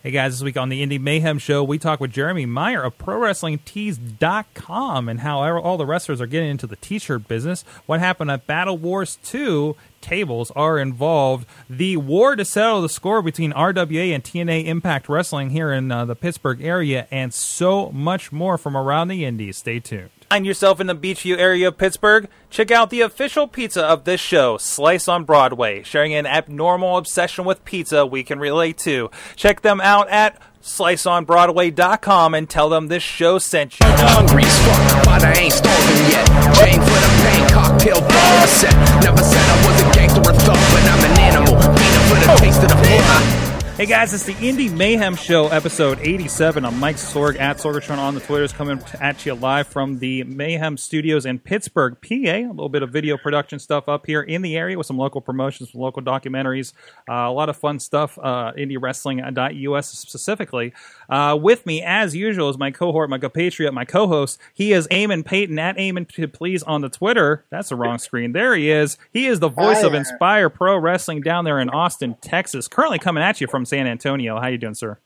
Hey guys, this week on the Indie Mayhem Show, we talk with Jeremy Meyer of ProWrestlingTees.com and how all the wrestlers are getting into the t shirt business, what happened at Battle Wars 2, tables are involved, the war to settle the score between RWA and TNA Impact Wrestling here in uh, the Pittsburgh area, and so much more from around the Indies. Stay tuned. Find yourself in the Beechview area of Pittsburgh? Check out the official pizza of this show, Slice on Broadway, sharing an abnormal obsession with pizza we can relate to. Check them out at sliceonbroadway.com and tell them this show sent you. Hungry as fuck, but I ain't starving yet. For the pain, cocktail bar set. Never said I was a gangster or thug, but I'm an animal. For the taste of the. Hey guys, it's the Indie Mayhem Show, episode 87. I'm Mike Sorg at Sorgatron on the Twitters, coming at you live from the Mayhem Studios in Pittsburgh, PA. A little bit of video production stuff up here in the area with some local promotions, some local documentaries, uh, a lot of fun stuff. Uh, IndieWrestling.us specifically. Uh, with me, as usual, is my cohort, my compatriot, my co-host. He is Eamon Payton at Eamon Please on the Twitter. That's the wrong screen. There he is. He is the voice of Inspire Pro Wrestling down there in Austin, Texas. Currently coming at you from San Antonio. How you doing, sir?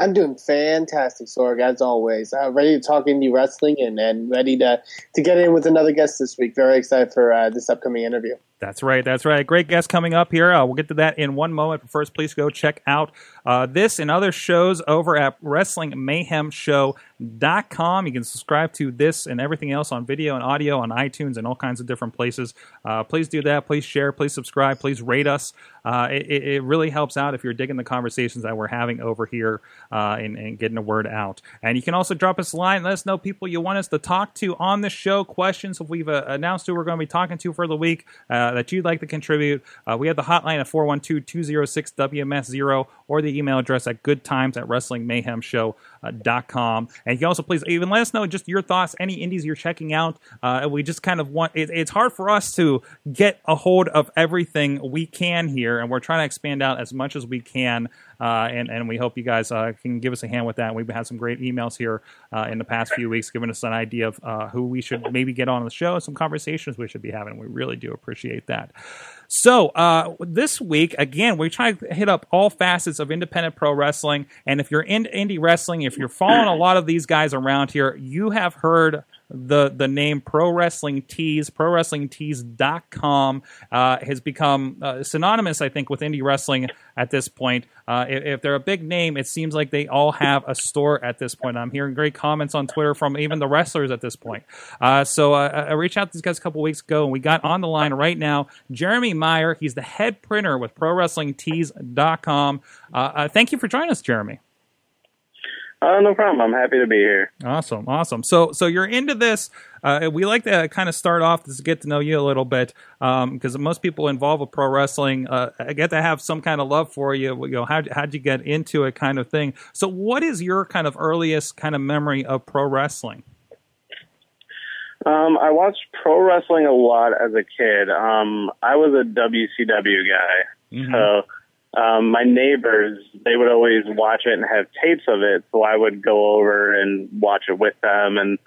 I'm doing fantastic, Sorg, as always. Uh, ready to talk indie wrestling and, and ready to, to get in with another guest this week. Very excited for uh, this upcoming interview. That's right. That's right. Great guest coming up here. Uh, we'll get to that in one moment. But first, please go check out uh, this and other shows over at WrestlingMayhemShow.com. You can subscribe to this and everything else on video and audio on iTunes and all kinds of different places. Uh, please do that. Please share. Please subscribe. Please rate us. Uh, it, it, really helps out if you're digging the conversations that we're having over here uh, and, and, getting the word out. And you can also drop us a line. Let us know people you want us to talk to on the show, questions if we've uh, announced who we're going to be talking to for the week uh, that you'd like to contribute. Uh, we have the hotline at 412 206 WMS0 or the email address at goodtimes at wrestlingmayhemshow.com. And you can also please even let us know just your thoughts, any indies you're checking out. Uh, we just kind of want, it, it's hard for us to get a hold of everything we can here, and we're trying to expand out as much as we can. Uh, and, and we hope you guys uh, can give us a hand with that. We've had some great emails here uh, in the past few weeks, giving us an idea of who we should maybe get on the show, some conversations we should be having. We really do appreciate that. So uh, this week, again, we try to hit up all facets of independent pro wrestling. And if you're in indie wrestling, if you're following a lot of these guys around here, you have heard the the name Pro Wrestling Tees, ProWrestlingTees.com uh, has become uh, synonymous, I think, with indie wrestling at this point. Uh, if, if, they're a big name, it seems like they all have a store at this point. I'm hearing great comments on Twitter from even the wrestlers at this point. Uh, so uh, I reached out to these guys a couple weeks ago, and we got on the line right now Jeremy Meyer. He's the head printer with ProWrestlingTees.com. Uh, thank you for joining us, Jeremy. Uh, no problem. I'm happy to be here. Awesome, awesome. So, so you're into this. Uh, we like to kind of start off to get to know you a little bit because um, most people involved with pro wrestling uh, get to have some kind of love for you. You know, how how'd you get into it, kind of thing. So, what is your kind of earliest kind of memory of pro wrestling? Um, I watched pro wrestling a lot as a kid. Um, I was a WCW guy, mm-hmm. so um, my neighbors, they would always watch it and have tapes of it. So I would go over and watch it with them. And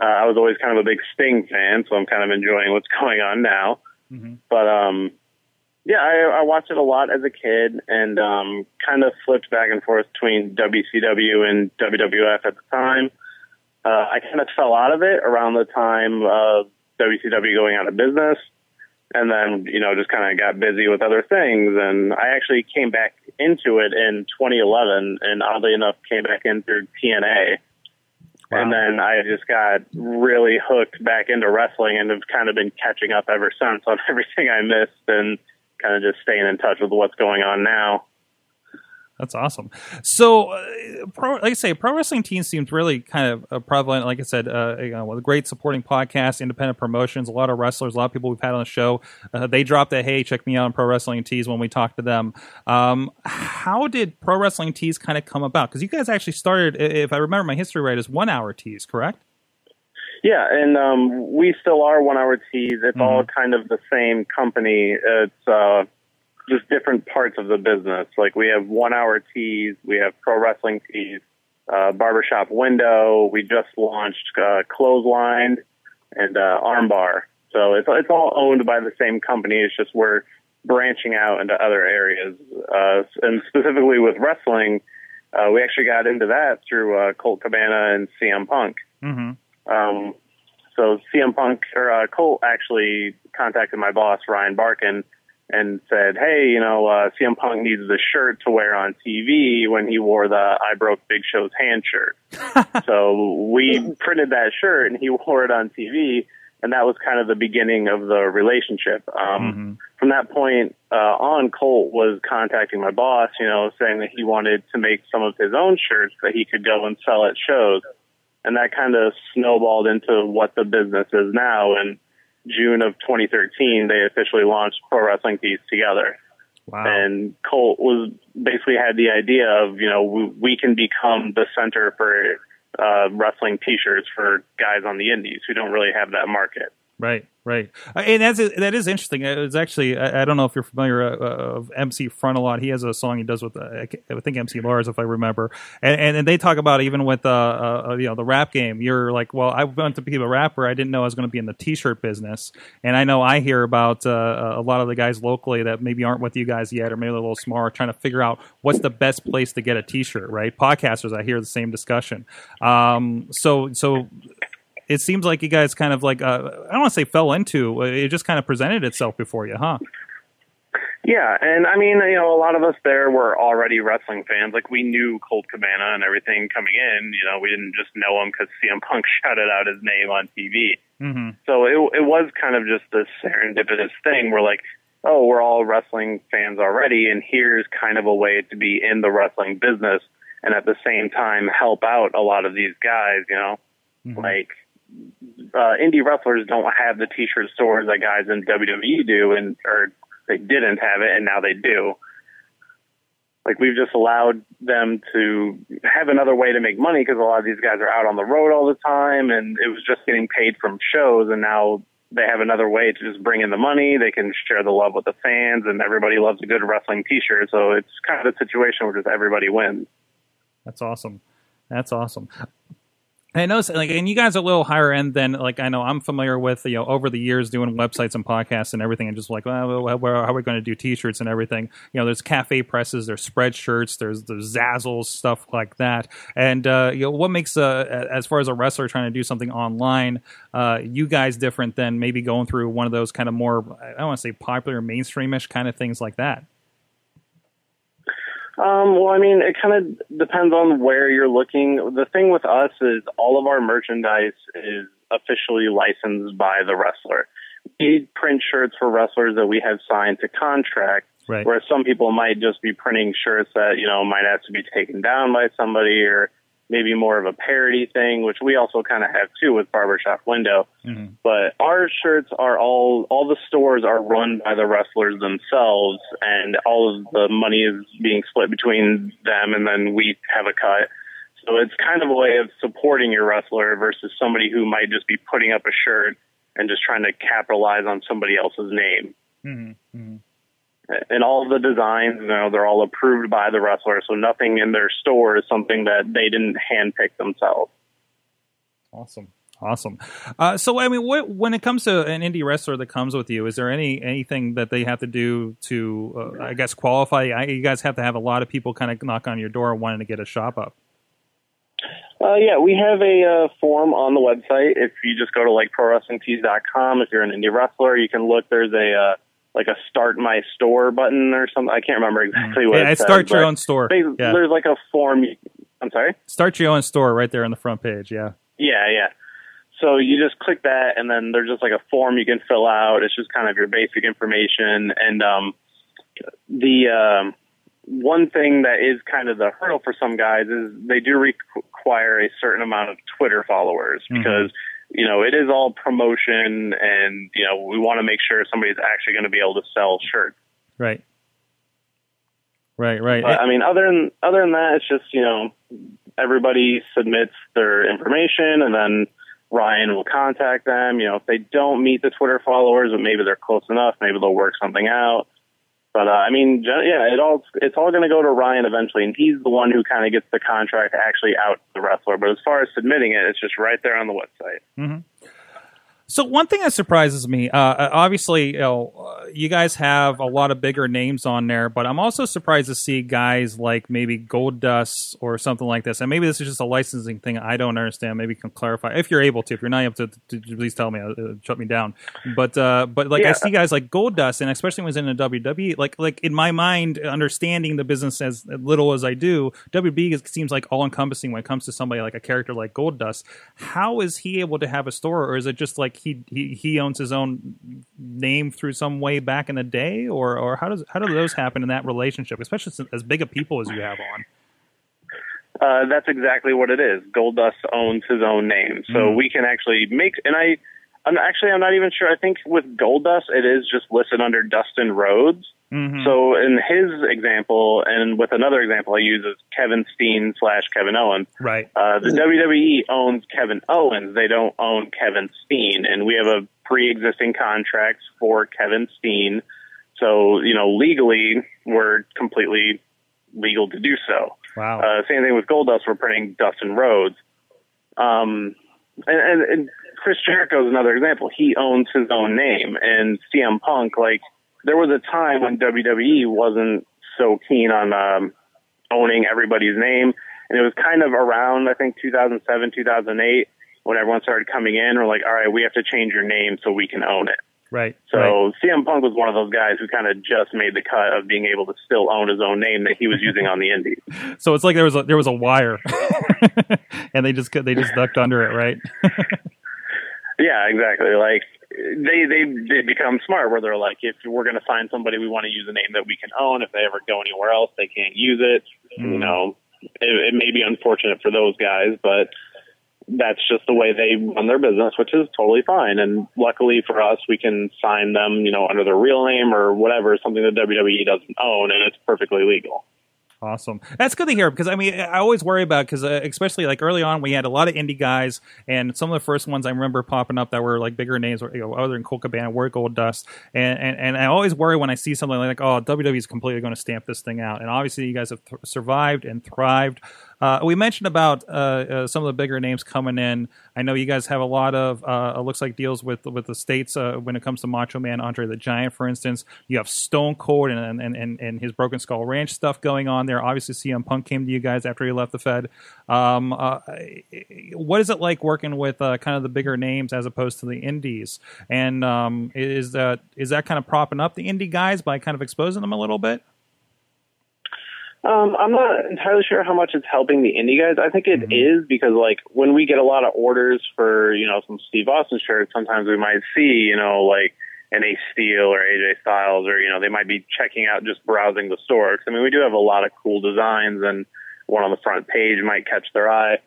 uh, I was always kind of a big Sting fan. So I'm kind of enjoying what's going on now. Mm-hmm. But, um, yeah, I, I watched it a lot as a kid and, um, kind of flipped back and forth between WCW and WWF at the time. Uh, I kind of fell out of it around the time of WCW going out of business and then you know just kind of got busy with other things. And i actually came back into it in 2011 and oddly enough came back in through tna wow. and then i just got really hooked back into wrestling and have kind of been catching up ever since on everything i missed and kind of just staying in touch with what's going on now that's awesome. So, uh, pro, like I say, pro wrestling tees seems really kind of uh, prevalent. Like I said, uh, you know, with a great supporting podcast, independent promotions, a lot of wrestlers, a lot of people we've had on the show. Uh, they dropped a hey, check me out on pro wrestling tees when we talked to them. Um, how did pro wrestling tees kind of come about? Because you guys actually started, if I remember my history right, as one hour tees, correct? Yeah, and um, we still are one hour tees. It's mm-hmm. all kind of the same company. It's uh, just different parts of the business. Like we have one hour tees, we have pro wrestling tees, uh, barbershop window. We just launched uh, clothesline and uh, armbar. So it's it's all owned by the same company. It's just we're branching out into other areas. Uh, and specifically with wrestling, uh, we actually got into that through uh, Colt Cabana and CM Punk. Mm-hmm. Um, so CM Punk or uh, Colt actually contacted my boss Ryan Barkan and said, "Hey, you know, uh, CM Punk needs the shirt to wear on TV when he wore the I broke Big Show's hand shirt." so we printed that shirt and he wore it on TV, and that was kind of the beginning of the relationship. Um, Mm-hmm. From that point uh, on, Colt was contacting my boss, you know, saying that he wanted to make some of his own shirts that he could go and sell at shows, and that kind of snowballed into what the business is now. And June of 2013, they officially launched Pro Wrestling Tees together. Wow. And Colt was basically had the idea of, you know, we, we can become the center for uh, wrestling T-shirts for guys on the indies who don't really have that market. Right, right, uh, and that's that is interesting. It's actually I, I don't know if you're familiar uh, of MC Frontalot. He has a song he does with uh, I think MC Lars, if I remember, and, and and they talk about even with uh, uh you know the rap game. You're like, well, I want to be a rapper. I didn't know I was going to be in the T-shirt business, and I know I hear about uh, a lot of the guys locally that maybe aren't with you guys yet, or maybe a little smaller, trying to figure out what's the best place to get a T-shirt. Right, podcasters, I hear the same discussion. Um, so so it seems like you guys kind of like uh, I don't want to say fell into it just kind of presented itself before you, huh? Yeah, and I mean, you know, a lot of us there were already wrestling fans. Like we knew Colt Cabana and everything coming in. You know, we didn't just know him because CM Punk shouted out his name on TV. Mm-hmm. So it it was kind of just this serendipitous thing. We're like, oh, we're all wrestling fans already, and here's kind of a way to be in the wrestling business and at the same time help out a lot of these guys. You know, Mhm. like uh, indie wrestlers don't have the t-shirt stores that guys in WWE do, and or they didn't have it, and now they do. Like we've just allowed them to have another way to make money because a lot of these guys are out on the road all the time, and it was just getting paid from shows, and now they have another way to just bring in the money. They can share the love with the fans, and everybody loves a good wrestling T-shirt. So it's kind of a situation where just everybody wins. That's awesome. That's awesome. And I noticed, like, and you guys are a little higher end than, like, I know I'm familiar with, you know, over the years doing websites and podcasts and everything, and just like, well, how are we going to do T-shirts and everything? You know, there's CafePresses, there's Spreadshirts, there's there's Zazzles, stuff like that. And uh, you know, what makes, uh, as far as a wrestler trying to do something online, uh, you guys different than maybe going through one of those kind of more, I don't want to say popular, mainstreamish kind of things like that. Um, well, I mean, it kind of depends on where you're looking. The thing with us is all of our merchandise is officially licensed by the wrestler. We print shirts for wrestlers that we have signed to contract, Right. whereas some people might just be printing shirts that, you know, might have to be taken down by somebody or maybe more of a parody thing, which we also kind of have too with Barbershop Window. Mhm. But our shirts are all all the stores are run by the wrestlers themselves, and all of the money is being split between them, and then we have a cut. So it's kind of a way of supporting your wrestler versus somebody who might just be putting up a shirt and just trying to capitalize on somebody else's name. Mm-hmm. And all the designs, you know, they're all approved by the wrestler, so nothing in their store is something that they didn't handpick themselves. Awesome. Awesome. Uh, so, I mean, what, when it comes to an indie wrestler that comes with you, is there any anything that they have to do to, uh, I guess, qualify? I, you guys have to have a lot of people kind of knock on your door wanting to get a shop up. Uh, yeah, we have a uh, form on the website. If you just go to like prowrestlingtees.com, if you're an indie wrestler, you can look. There's a uh, like a start my store button or something. I can't remember exactly what. Yeah, it start your own store. they- Yeah. There's like a form. you- I'm sorry. Start your own store right there on the front page. Yeah. Yeah, yeah. So you just click that, and then there's just like a form you can fill out. It's just kind of your basic information, and um, the um, one thing that is kind of the hurdle for some guys is they do require a certain amount of Twitter followers Mhm. because you know it is all promotion, and you know we want to make sure somebody's actually going to be able to sell shirts. Right. Right. Right. But I mean, other than other than that, it's just you know everybody submits their information, and then Ryan will contact them. You know, if they don't meet the Twitter followers, but maybe they're close enough, maybe they'll work something out. But uh, I mean, yeah, it all it's all going to go to Ryan eventually, and he's the one who kind of gets the contract actually out to the wrestler. But as far as submitting it, it's just right there on the website. hmm So one thing that surprises me, uh, obviously, you know, uh, you guys have a lot of bigger names on there, but I'm also surprised to see guys like maybe Goldust or something like this. And maybe this is just a licensing thing I don't understand. Maybe you can clarify if you're able to. If you're not able to, to, to please tell me. Uh, shut me down. But uh, but like Yeah. I see guys like Goldust, and especially when he's in the WWE, like like in my mind, understanding the business as little as I do, WB seems like all encompassing when it comes to somebody like a character like Goldust. How is he able to have a store, or is it just like he he, he owns his own name through some way back in the day, or or how does how do those happen in that relationship, especially as big a people as you have on? Uh, that's exactly what it is. Goldust owns his own name, so Mm. we can actually make. And I, I'm actually I'm not even sure. I think with Goldust, it is just listed under Dustin Rhodes. Mhm. So in his example, and with another example I use is Kevin Steen slash Kevin Owens. right. Uh, the WWE owns Kevin Owens. They don't own Kevin Steen, and we have a pre-existing contract for Kevin Steen. So you know, legally, we're completely legal to do so. Wow. Uh, same thing with Goldust. We're printing Dustin Rhodes. Um, and, and, and Chris Jericho is another example. He owns his own name, and CM Punk. Like there was a time when WWE wasn't so keen on um, owning everybody's name, and it was kind of around I think 2007, 2008 when everyone started coming in. We're like, all right, we have to change your name so we can own it. right. So right. CM Punk was one of those guys who kind of just made the cut of being able to still own his own name that he was using on the Indies. So it's like there was a there was a wire, and they just they just ducked under it, right? Yeah, exactly. Like they they they become smart where they're like, if we're going to find somebody, we want to use a name that we can own. If they ever go anywhere else, they can't use it. You Mm. know, it, it may be unfortunate for those guys, but that's just the way they run their business, which is totally fine. And luckily for us, we can sign them, you know, under their real name or whatever, something that WWE doesn't own, and it's perfectly legal. Awesome. That's good to hear because I mean I always worry about because uh, especially like early on we had a lot of indie guys and some of the first ones I remember popping up that were like bigger names or you know, other than Colt Cabana were Goldust and, and and I always worry when I see something like oh WWE is completely going to stamp this thing out and obviously you guys have th- survived and thrived. Uh, we mentioned about uh, uh, some of the bigger names coming in. I know you guys have a lot of uh, looks like deals with with the states uh, when it comes to Macho Man, Andre the Giant, for instance. You have Stone Cold and and, and, and his Broken Skull Ranch stuff going on there. Obviously, CM Punk came to you guys after he left the Fed. Um, uh, what is it like working with uh, kind of the bigger names as opposed to the indies? And um, is that is that kind of propping up the indie guys by kind of exposing them a little bit? Um, I'm not entirely sure how much it's helping the indie guys. I think it is because like when we get a lot of orders for you know some Steve Austin shirts, sometimes we might see you know like an Ace Steel or AJ Styles or you know they might be checking out just browsing the store. 'Cause, I mean we do have a lot of cool designs and one on the front page might catch their eye.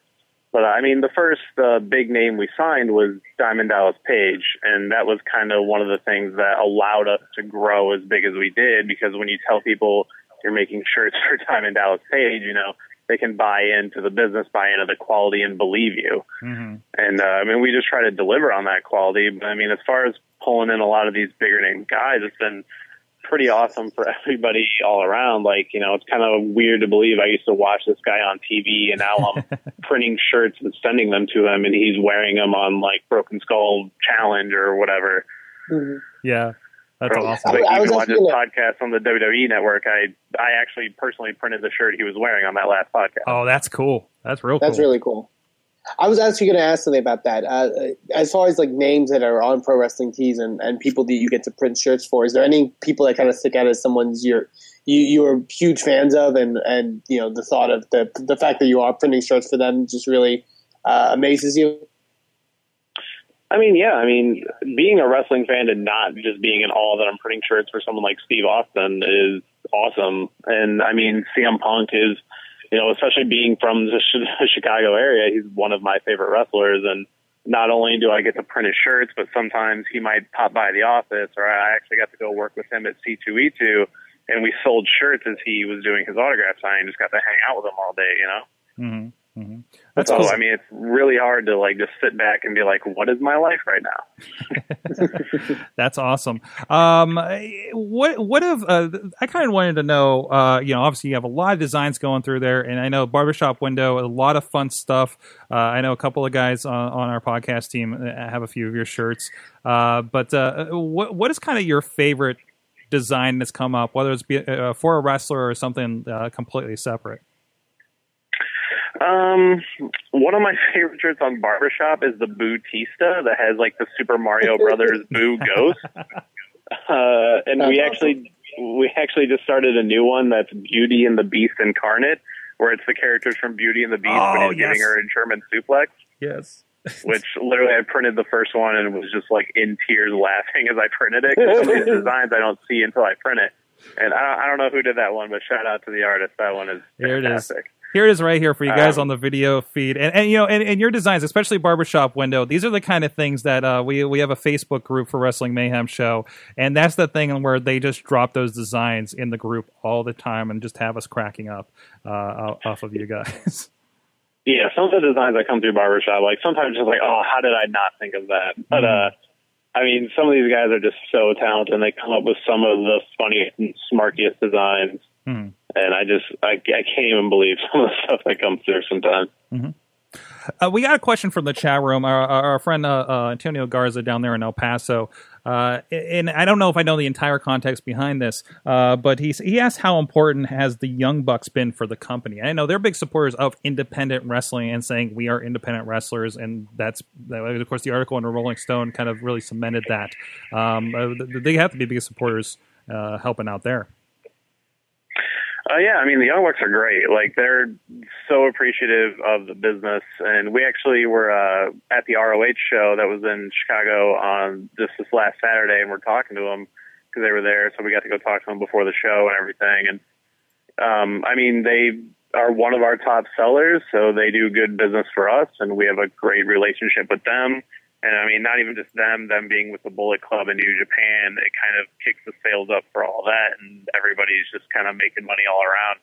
But I mean, the first uh, big name we signed was Diamond Dallas Page, and that was kind of one of the things that allowed us to grow as big as we did. Because when you tell people you're making shirts for Diamond Dallas Page, you know they can buy into the business, buy into the quality, and believe you. Mm-hmm. And uh, I mean, we just try to deliver on that quality. But I mean, as far as pulling in a lot of these bigger name guys, it's been pretty awesome for everybody all around. Like, you know, it's kind of weird to believe I used to watch this guy on TV and now I'm printing shirts and sending them to him and he's wearing them on like Broken Skull Challenge or whatever. Yeah, that's Or, awesome. Like, I was can watch actually podcast on the WWE network. I, I actually personally printed the shirt he was wearing on that last podcast. Oh, that's cool. That's real. That's cool. really cool. I was actually going to ask something about that. Uh, as far as like names that are on pro wrestling tees and, and people that you get to print shirts for, is there any people that kind of stick out as someone's you're you you're huge fans of, and and you know the thought of the the fact that you are printing shirts for them just really uh, amazes you. I mean, yeah. I mean, being a wrestling fan and not just being in awe that I'm printing shirts for someone like Steve Austin is awesome. And I mean, CM Punk is, you know, especially being from the Chicago area, he's one of my favorite wrestlers. And not only do I get to print his shirts, but sometimes he might pop by the office, or I actually got to go work with him at C2E2, and we sold shirts as he was doing his autograph signing. Just got to hang out with him all day, you know. hmm hmm That's so cool. I mean, it's really hard to like just sit back and be like, "What is my life right now?" That's awesome. Um, what what if uh, I kind of wanted to know? Uh, you know, obviously you have a lot of designs going through there, and I know barbershop window, a lot of fun stuff. Uh, I know a couple of guys on, on our podcast team have a few of your shirts. Uh, but uh, what what is kind of your favorite design that's come up, whether it's be, uh, for a wrestler or something uh, completely separate? Um, one of my favorite shirts on Barbershop is the Bootista that has like the Super Mario Brothers Boo Ghost. Uh, and That's we awesome. actually we actually just started a new one that's Beauty and the Beast incarnate, where it's the characters from Beauty and the Beast, Oh, but he's yes. giving her a German suplex. Yes. Which literally, I printed the first one and was just like in tears laughing as I printed it. 'cause some of these designs I don't see until I print it. And I don't, I don't know who did that one, but shout out to the artist. That one is There it is. Here it is right here for you guys Um, on the video feed. And, and you know, and, and your designs, especially barbershop window, these are the kind of things that uh, we we have a Facebook group for Wrestling Mayhem show. And that's the thing where they just drop those designs in the group all the time and just have us cracking up uh, off of you guys. Yeah, some of the designs that come through barbershop, like sometimes just like, oh, how did I not think of that? But uh, I mean, some of these guys are just so talented, and they come up with some of the funniest and smartiest designs. Mhm. And I just, I, I can't even believe some of the stuff that comes through sometimes. Uh, we got a question from the chat room. Our, our, friend uh, uh, Antonio Garza down there in El Paso, uh, and I don't know if I know the entire context behind this, uh, but he he asked how important has the Young Bucks been for the company. I know they're big supporters of independent wrestling and saying we are independent wrestlers, and that's of course the article in the Rolling Stone kind of really cemented that. Um, uh, they have to be big supporters helping out there. Uh, yeah, I mean the Young Bucks are great. Like they're so appreciative of the business, and we actually were uh, at the ROH show that was in Chicago on just this last Saturday, and we're talking to them because they were there, so we got to go talk to them before the show and everything. And um, I mean they are one of our top sellers, so they do good business for us, and we have a great relationship with them. And I mean, not even just them, them being with the Bullet Club in New Japan, it kind of kicks the sales up for all that, and everybody's just kind of making money all around.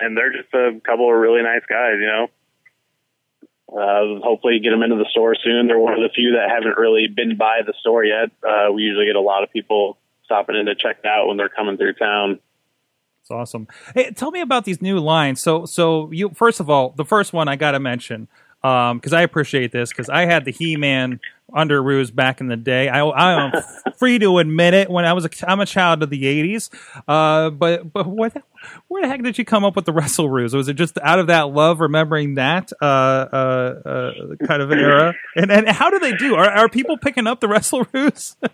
And they're just a couple of really nice guys, you know. Uh, hopefully, get them into the store soon. They're one of the few that haven't really been by the store yet. Uh, we usually get a lot of people stopping in to check it out when they're coming through town. It's awesome. Hey, tell me about these new lines. So, so you first of all, the first one I got to mention because I appreciate this because I had the He-Man underoos back in the day. I, I am free to admit it. When I was a, I'm a child of the '80s. Uh, but but what where the heck did you come up with the wrestle roos? Was it just out of that love, remembering that uh, uh, uh, kind of an era? And and how do they do? Are are people picking up the wrestle roos?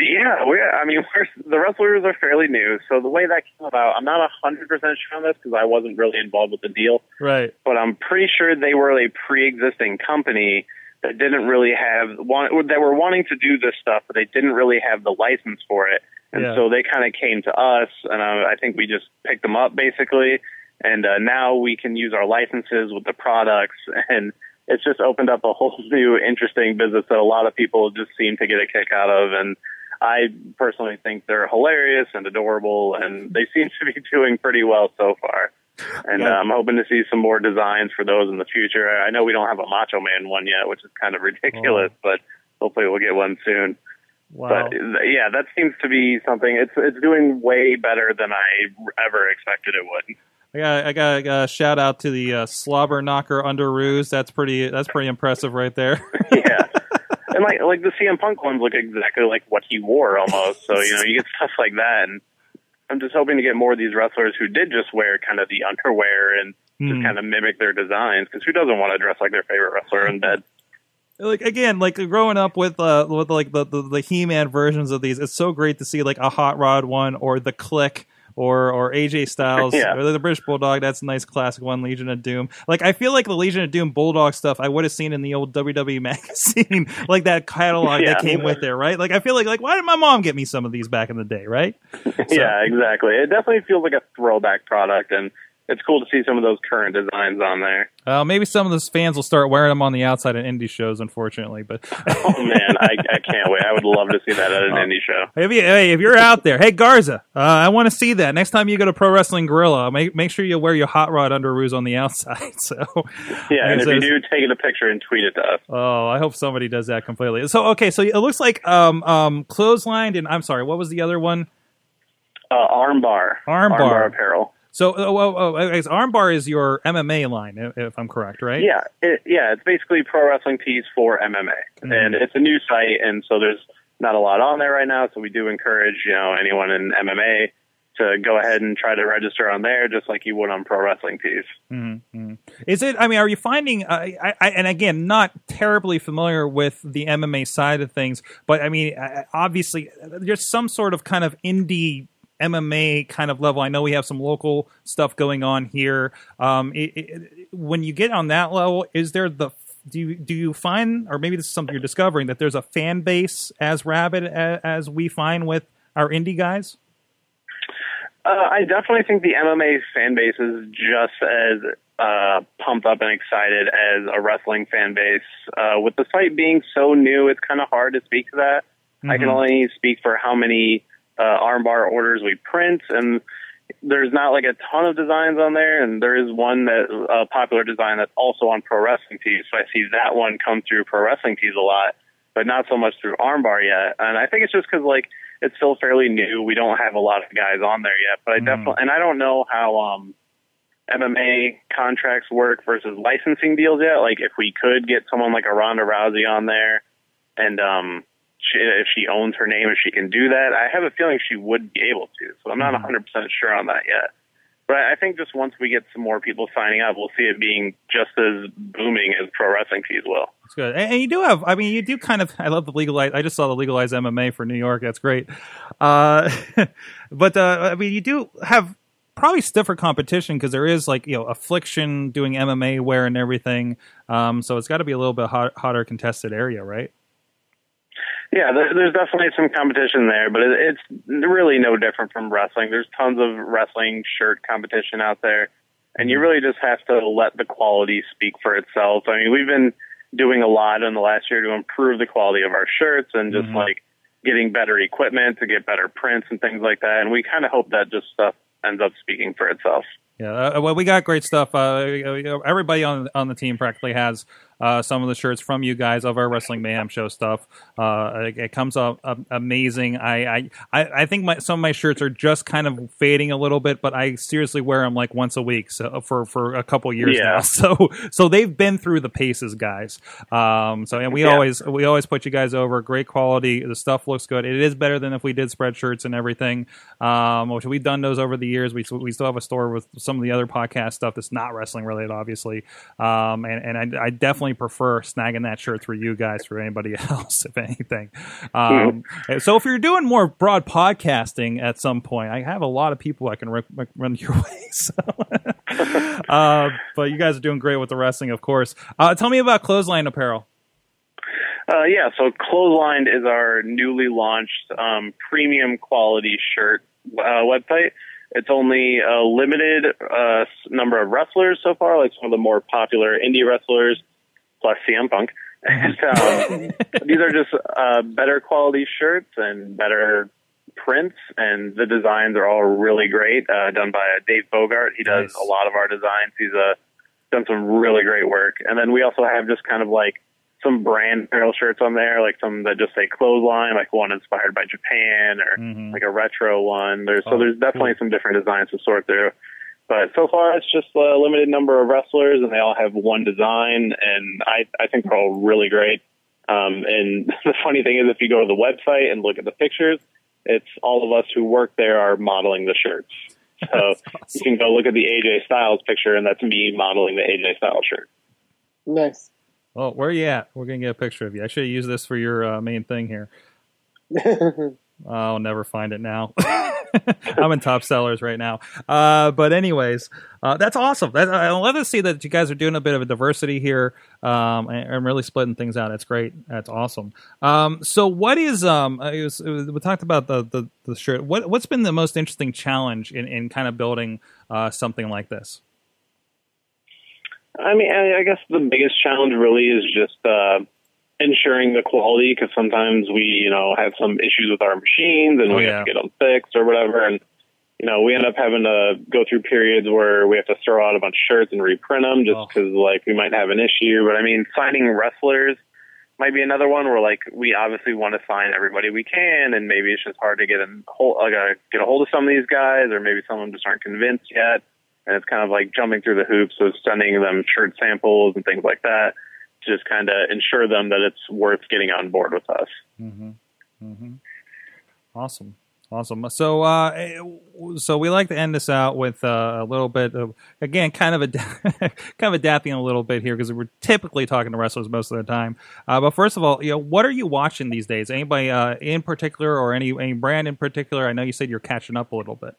Yeah, we, I mean, we're, the wrestlers are fairly new, so the way that came about, I'm not hundred percent sure on this because I wasn't really involved with the deal, right. but I'm pretty sure they were a pre-existing company that didn't really have want, that were wanting to do this stuff, but they didn't really have the license for it, and Yeah. so they kind of came to us, and I, I think we just picked them up basically, and uh, now we can use our licenses with the products and. It's just opened up a whole new interesting business that a lot of people just seem to get a kick out of, and I personally think they're hilarious and adorable, and they seem to be doing pretty well so far. And Yeah. uh, I'm hoping to see some more designs for those in the future. I know we don't have a Macho Man one yet, which is kind of ridiculous, but hopefully we'll get one soon. Wow. But yeah, that seems to be something. It's it's doing way better than I ever expected it would. I got, I got, I got a shout out to the uh, slobber knocker under underoos. That's pretty. That's pretty impressive right there. yeah. And like like the CM Punk ones look exactly like what he wore almost. So you know you get stuff like that, and I'm just hoping to get more of these wrestlers who did just wear kind of the underwear and just Hmm. kind of mimic their designs. Because who doesn't want to dress like their favorite wrestler in bed? like again, like growing up with uh with like the, the the He Man versions of these, it's so great to see like a Hot Rod one or the Kliq. Or, or AJ Styles Yeah. or the British Bulldog. That's a nice classic one. Legion of Doom. Like I feel like the Legion of Doom Bulldog stuff I would have seen in the old WWE magazine, like that catalog that came with it, right? Like I feel like like why did my mom get me some of these back in the day, right? yeah, exactly. It definitely feels like a throwback product, and it's cool to see some of those current designs on there. Uh, maybe some of those fans will start wearing them on the outside at indie shows, unfortunately. But oh man, I, I can't wait! I would love to see that at an Oh. indie show. if, you, hey, if you're out there, hey Garza, uh, I want to see that next time you go to Pro Wrestling Guerrilla. Make make sure you wear your hot rod underoos on the outside. So Yeah, and if you do, take it a picture and tweet it to us. Oh, I hope somebody does that completely. So okay, so it looks like um um clotheslined and I'm sorry, what was the other one? Uh, armbar, Armbar. apparel. So oh, oh, oh, I guess armbar is your MMA line, if, I'm correct, right? Yeah, it, yeah, it's basically pro wrestling tees for MMA, Mm-hmm. and it's a new site, and so there's not a lot on there right now. So we do encourage you know anyone in MMA to go ahead and try to register on there, just like you would on pro wrestling tees. Mm-hmm. Is it? I mean, are you finding? Uh, I, I, and again, not terribly familiar with the MMA side of things, but I mean, uh, obviously, there's some sort of kind of indie MMA kind of level. I know we have some local stuff going on here. Um, it, it, when you get on that level, is there the do you do you find, or maybe this is something you're discovering, that there's a fan base as rabid as, as we find with our indie guys? Uh, I definitely think the MMA fan base is just as uh, pumped up and excited as a wrestling fan base. Uh, with the site being so new, it's kind of hard to speak to that. I can only speak for how many uh, armbar orders we print, and there's not like a ton of designs on there. And there is one that a popular design that's also on Pro Wrestling Tees, so I see that one come through Pro Wrestling Tees a lot, but not so much through Armbar yet. And I think it's just because like it's still fairly new. We don't have a lot of guys on there yet, but I definitely and I don't know how um MMA contracts work versus licensing deals yet. Like if we could get someone like a Ronda Rousey on there, and um, she, if she owns her name, if she can do that, I have a feeling she would be able to. So I'm not 100 percent sure on that yet. But I think just once we get some more people signing up, we'll see it being just as booming as pro wrestling tees will. That's good. And, and you do have, I mean, you do kind of, I love the legalized, I just saw the legalized MMA for New York. That's great. Uh, but, uh, I mean, you do have probably stiffer competition because there is like, you know, Affliction doing MMA wear and everything. Um, so it's got to be a little bit hot, hotter contested area, right? Yeah, there, there's definitely some competition there, but it, it's really no different from wrestling. There's tons of wrestling shirt competition out there, and you really just have to let the quality speak for itself. I mean, we've been doing a lot in the last year to improve the quality of our shirts and just like getting better equipment to get better prints and things like that. And we kind of hope that just stuff ends up speaking for itself. Yeah, uh, well, we got great stuff. Uh, everybody on on the team practically has uh, some of the shirts from you guys of our Wrestling Mayhem show stuff. Uh, it, it comes up amazing. I I, I I think my, some of my shirts are just kind of fading a little bit, but I seriously wear them like once a week, so for for a couple years Yeah. now. So so they've been through the paces, guys. Um, so and we Yeah. always we always put you guys over. Great quality. The stuff looks good. It is better than if we did Spreadshirts and everything. Um, which we've done those over the years. We we still have a store with some of the other podcast stuff that's not wrestling related, obviously. Um, and and I, I definitely prefer snagging that shirt through you guys for anybody else, if anything. Um, So if you're doing more broad podcasting at some point, I have a lot of people I can run your way. So. uh, but you guys are doing great with the wrestling, of course. Uh, tell me about Clothesline Apparel. Uh, yeah, so Clothesline is our newly launched um, premium quality shirt uh, website. It's only a limited uh, number of wrestlers so far, like some of the more popular indie wrestlers, plus CM Punk. And, um, these are just uh, better quality shirts and better prints, and the designs are all really great. Uh, done by uh, Dave Bogart. He does Nice. a lot of our designs. He's uh, done some really great work. And then we also have just kind of like some brand apparel shirts on there, like some that just say clothesline, like one inspired by Japan or Mhm. like a retro one. There's Oh, so there's definitely some different designs to sort through. But so far, it's just a limited number of wrestlers, and they all have one design, and I I think they're all really great. Um, and the funny thing is, if you go to the website and look at the pictures, it's all of us who work there are modeling the shirts. So you can go look at the AJ Styles picture, and that's me modeling the AJ Styles shirt. Nice. Oh, where are you at? We're gonna get a picture of you. I should have used this for your uh, main thing here. I'll never find it now. I'm in top sellers right now. Uh, but anyways, uh, that's awesome. That, I love to see that you guys are doing a bit of a diversity here um, and, and really splitting things out. That's great. That's awesome. Um, so, what is um? It was, it was, we talked about the, the the shirt. What what's been the most interesting challenge in in kind of building uh, something like this? I mean, I, I guess the biggest challenge really is just uh, ensuring the quality because sometimes we, you know, have some issues with our machines and Oh, we yeah. have to get them fixed or whatever. And, you know, we end up having to go through periods where we have to throw out a bunch of shirts and reprint them just Oh. because, like, we might have an issue. But I mean, signing wrestlers might be another one where, like, we obviously want to sign everybody we can, and maybe it's just hard to get a hold, like, uh, get a hold of some of these guys, or maybe some of them just aren't convinced yet. And it's kind of like jumping through the hoops of sending them shirt samples and things like that just kind of ensure them that it's worth getting on board with us. Mm-hmm. Mm-hmm. Awesome. Awesome. So, uh, eh, so we like to end this out with uh, a little bit of, again, kind of a, kind of adapting a little bit here because we're typically talking to wrestlers most of the time. Uh, but first of all, you know, what are you watching these days? Anybody uh, in particular, or any any brand in particular? I know you said you're catching up a little bit.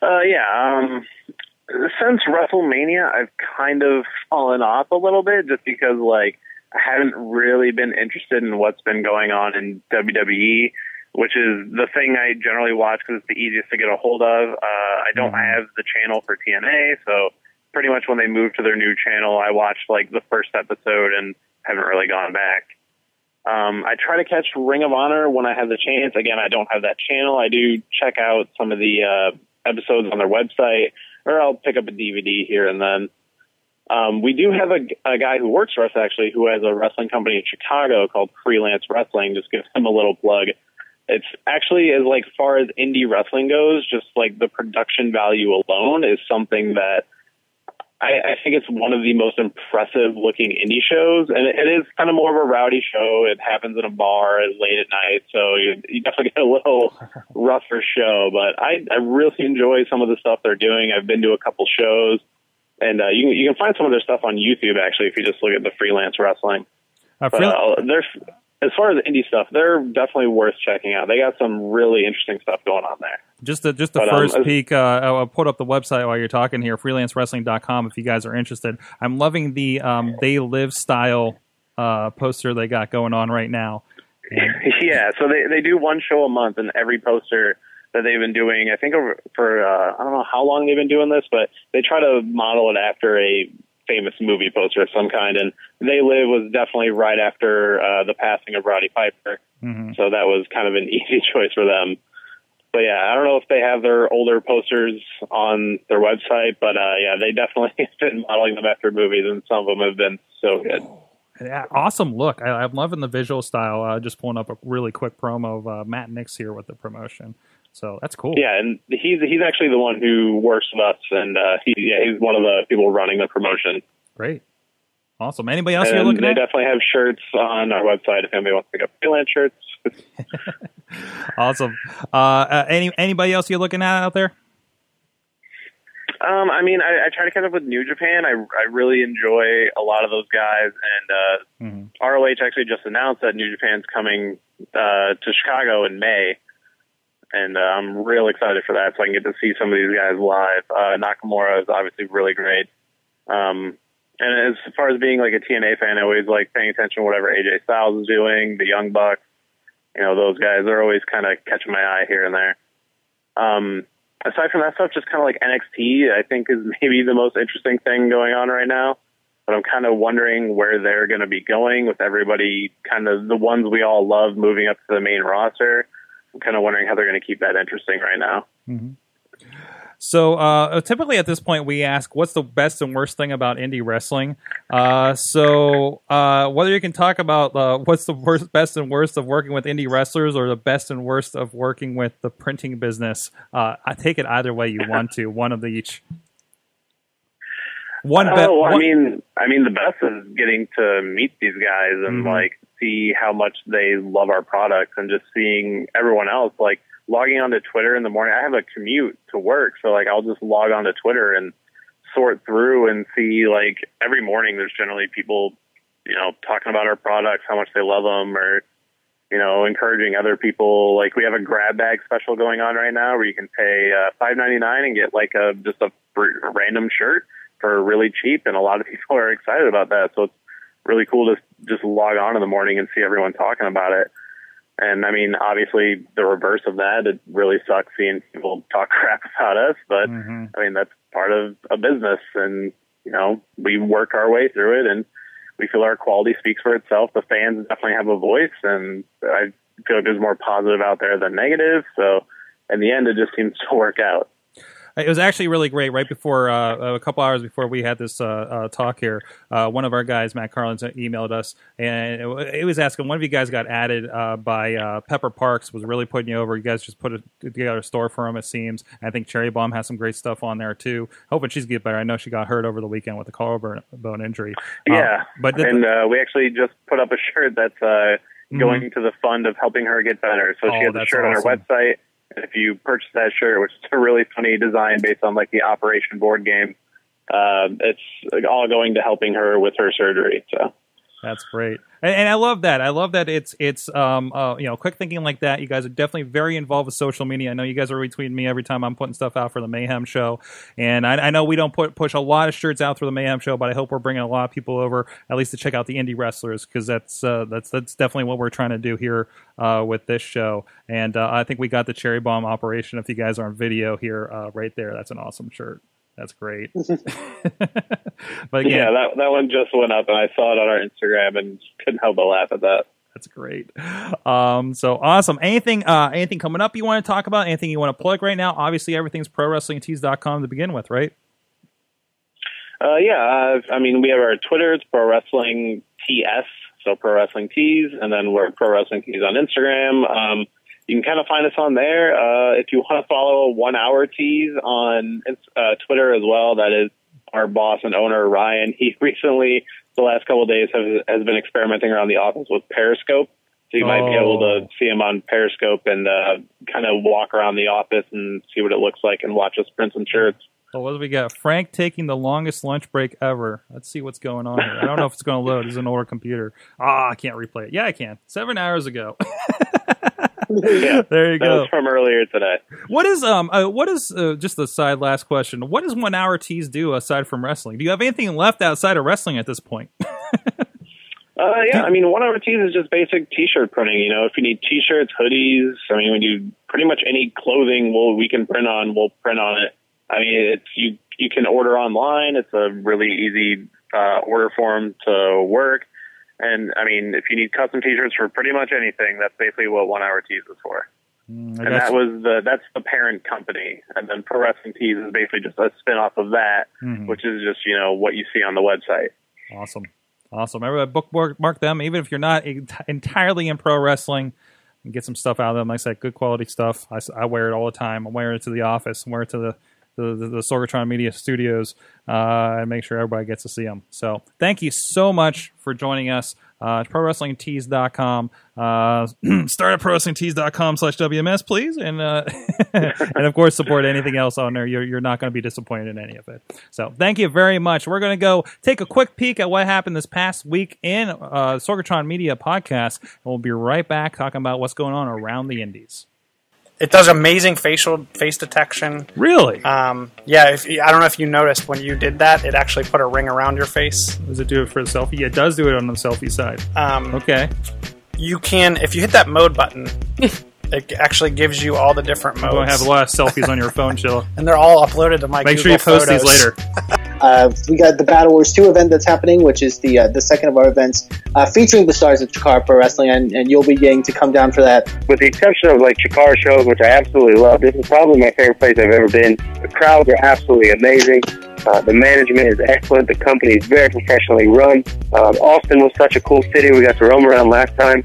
Uh, yeah. Um, since WrestleMania, I've kind of fallen off a little bit just because, like, I haven't really been interested in what's been going on in WWE, which is the thing I generally watch because it's the easiest to get a hold of. Uh, I don't have the channel for TNA, so pretty much when they moved to their new channel, I watched like the first episode and haven't really gone back. Um, I try to catch Ring of Honor when I have the chance. Again, I don't have that channel. I do check out some of the uh, episodes on their website, or I'll pick up a DVD here and then. Um, we do have a, a guy who works for us actually, who has a wrestling company in Chicago called Freelance Wrestling. Just give him a little plug. It's actually as like far as indie wrestling goes, just like the production value alone is something that I, I think it's one of the most impressive looking indie shows, and it, it is kind of more of a rowdy show. It happens in a bar late at night, so you, you definitely get a little rougher show. But I, I really enjoy some of the stuff they're doing. I've been to a couple shows, and uh, you can- you can find some of their stuff on YouTube actually if you just look at the freelance wrestling. Uh, But uh, they're as far as indie stuff, they're definitely worth checking out. They got some really interesting stuff going on there. just the just the but, um, first as- peek. Uh, I'll I'll put up the website while you're talking here, freelancewrestling.com. If you guys are interested, I'm loving the um, they live style uh, poster they got going on right now. yeah, so they they do one show a month, and every poster that they've been doing, I think over for uh, I don't know how long they've been doing this, but they try to model it after a famous movie poster of some kind. And They Live was definitely right after uh, the passing of Roddy Piper, Mhm. so that was kind of an easy choice for them. But yeah, I don't know if they have their older posters on their website, but uh, yeah, they definitely have been modeling them after movies, and some of them have been so good. Yeah, awesome look. I, I'm loving the visual style. Uh, just pulling up a really quick promo of uh, Matt Nix here with the promotion. So that's cool. Yeah, and he's he's actually the one who works with us, and uh, he yeah, he's one of the people running the promotion. Great. Awesome. Anybody else you're And looking they at? definitely have shirts on our website if anybody wants to pick up freelance shirts. awesome. Uh, uh, any anybody else you're looking at out there? Um, I mean, I, I try to catch up with New Japan. I I really enjoy a lot of those guys, and uh, Mhm. ROH actually just announced that New Japan's coming uh, to Chicago in May, and uh, I'm real excited for that. So I can get to see some of these guys live. Uh, Nakamura is obviously really great. Um, and as far as being like a TNA fan, I always like paying attention to whatever AJ Styles is doing, the Young Bucks. You know, those guys are always kind of catching my eye here and there. Um, aside from that stuff, just kind of like NXT, I think is maybe the most interesting thing going on right now. But I'm kind of wondering where they're going to be going with everybody, kind of the ones we all love moving up to the main roster. I'm kind of wondering how they're going to keep that interesting right now. So uh, typically at this point, we ask, "What's the best and worst thing about indie wrestling?" Uh, so uh, whether you can talk about uh, what's the worst, best and worst of working with indie wrestlers, or the best and worst of working with the printing business, uh, I take it either way you want to. One of the each. One. Oh, be- well, I mean, I mean, the best is getting to meet these guys and Mhm. like see how much they love our products, and just seeing everyone else like logging onto Twitter in the morning. I have a commute to work, so like I'll just log onto Twitter and sort through and see like every morning. There's generally people, you know, talking about our products, how much they love them, or you know, encouraging other people. Like we have a grab bag special going on right now where you can pay uh, five ninety nine and get like a just a random shirt for really cheap, and a lot of people are excited about that. So it's really cool to just log on in the morning and see everyone talking about it. And I mean, obviously, the reverse of that, it really sucks seeing people talk crap about us. But mm-hmm. I mean, that's part of a business, and you know, we work our way through it, and we feel our quality speaks for itself. The fans definitely have a voice, and I feel like there's more positive out there than negative. So in the end, it just seems to work out. It was actually really great. Right before uh, a couple hours before we had this uh, uh, talk here, uh, one of our guys, Matt Carlins, emailed us, and it, it was asking one of you guys got added uh, by uh, Pepper Parks. Was really putting you over. You guys just put a, together a store for him. It seems. I think Cherry Bomb has some great stuff on there too. Hoping she's get better. I know she got hurt over the weekend with a collarbone injury. Yeah, but the, and we actually just put up a shirt that's mm-hmm. going mm-hmm. to the fund of helping her get better. So oh, she has a shirt awesome. on her website if you purchase that shirt, which is a really funny design based on like the Operation board game, uh, it's all going to helping her with her surgery. So that's great, and, and, I love that. I love that it's it's um uh, you know quick thinking like that. You guys are definitely very involved with social media. I know you guys are retweeting me every time I'm putting stuff out for the Mayhem Show, and I, I know we don't put push a lot of shirts out for the Mayhem Show, but I hope we're bringing a lot of people over at least to check out the indie wrestlers because that's uh, that's that's definitely what we're trying to do here uh, with this show. And uh, I think we got the cherry bomb operation. If you guys are on video here, uh, right there, that's an awesome shirt. That's great. but again, yeah, that that one just went up, and I saw it on our Instagram, and couldn't help but laugh at that. That's great. Um, so awesome. Anything, uh, anything coming up you want to talk about? Anything you want to plug right now? Obviously, everything's prowrestlingtees.com to begin with, right? Uh, yeah, uh, I mean, we have our Twitter. It's Pro Wrestling TS, so Pro Wrestling Tees, and then we're Pro Wrestling Tees on Instagram. Um, you can kind of find us on there. Uh, if you want to follow One Hour Tees on uh, Twitter as well, that is our boss and owner Ryan. He recently, the last couple of days, have, has been experimenting around the office with Periscope. So you might be able to oh. see him on Periscope and uh, kind of walk around the office and see what it looks like and watch us print some shirts. Well, what do we got? Frank taking the longest lunch break ever. Let's see what's going on here. I don't know if it's going to load. It's an older computer. Ah, oh, I can't replay it. Yeah, I can. Seven hours ago. yeah, there you that go. Was from earlier today. What is um? Uh, what is uh, just the side last question? What does one hour tees do aside from wrestling? Do you have anything left outside of wrestling at this point? Uh, yeah, I mean, one hour tees is just basic t-shirt printing. You know, if you need t-shirts, hoodies, I mean, we do pretty much any clothing we'll, we can print on, we'll print on it. I mean, it's you you can order online. It's a really easy uh, order form to work. And I mean, if you need custom T-shirts for pretty much anything, that's basically what One Hour Tees is for. Mm, and that was the that's the parent company, and then Pro Wrestling Tees is basically just a spin off of that, mm-hmm. which is just you know what you see on the website. Awesome, awesome. Everybody bookmark mark them, even if you're not entirely in pro wrestling. And get some stuff out of them. Like I said, good quality stuff. I, I wear it all the time. I wear it to the office. I wear it to the the, the, the Sorgatron Media Studios uh, and make sure everybody gets to see them. So thank you so much for joining us. Uh, ProWrestlingTees.com. Uh, start at ProWrestlingTees.com slash WMS, please. And, uh, and of course, support anything else on there. You're, you're not going to be disappointed in any of it. So thank you very much. We're going to go take a quick peek at what happened this past week in uh, Sorgatron Media podcast. And we'll be right back talking about what's going on around the Indies it does amazing facial face detection. Really? Um, yeah. If I don't know if you noticed when you did that, it actually put a ring around your face. Does it do it for the selfie? Yeah, it does do it on the selfie side. Um, okay. You can if you hit that mode button. it actually gives you all the different modes. You're have a lot of selfies on your phone, Chill. and they're all uploaded to my. Make Google sure you post photos. these later. Uh, we got the Battle Wars 2 event that's happening, which is the uh, the second of our events uh, featuring the stars of Chikara Pro Wrestling, and, and you'll be getting to come down for that. With the exception of like Chikara shows, which I absolutely love, this is probably my favorite place I've ever been. The crowds are absolutely amazing. Uh, the management is excellent. The company is very professionally run. Uh, Austin was such a cool city. We got to roam around last time.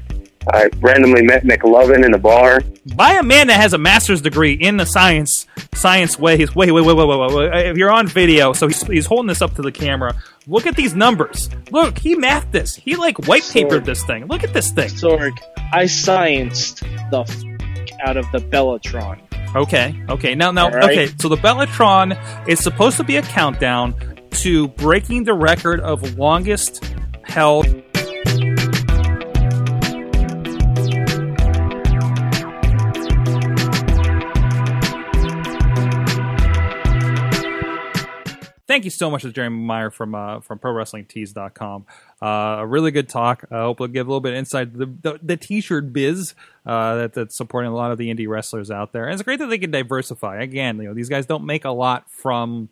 I randomly met McLovin in a bar. By a man that has a master's degree in the science science ways. Wait, wait, wait, wait, wait, wait. If you're on video, so he's, he's holding this up to the camera. Look at these numbers. Look, he mathed this. He like white papered this thing. Look at this thing. Sorg, I scienced the f- out of the Bellatron. Okay, okay. Now, now, right. okay. So the Bellatron is supposed to be a countdown to breaking the record of longest held you so much to Jeremy Meyer from uh, from ProWrestlingTees.com. Uh, a really good talk. I hope it'll give a little bit of insight to the, the, the t-shirt biz uh, that, that's supporting a lot of the indie wrestlers out there. And it's great that they can diversify. Again, you know these guys don't make a lot from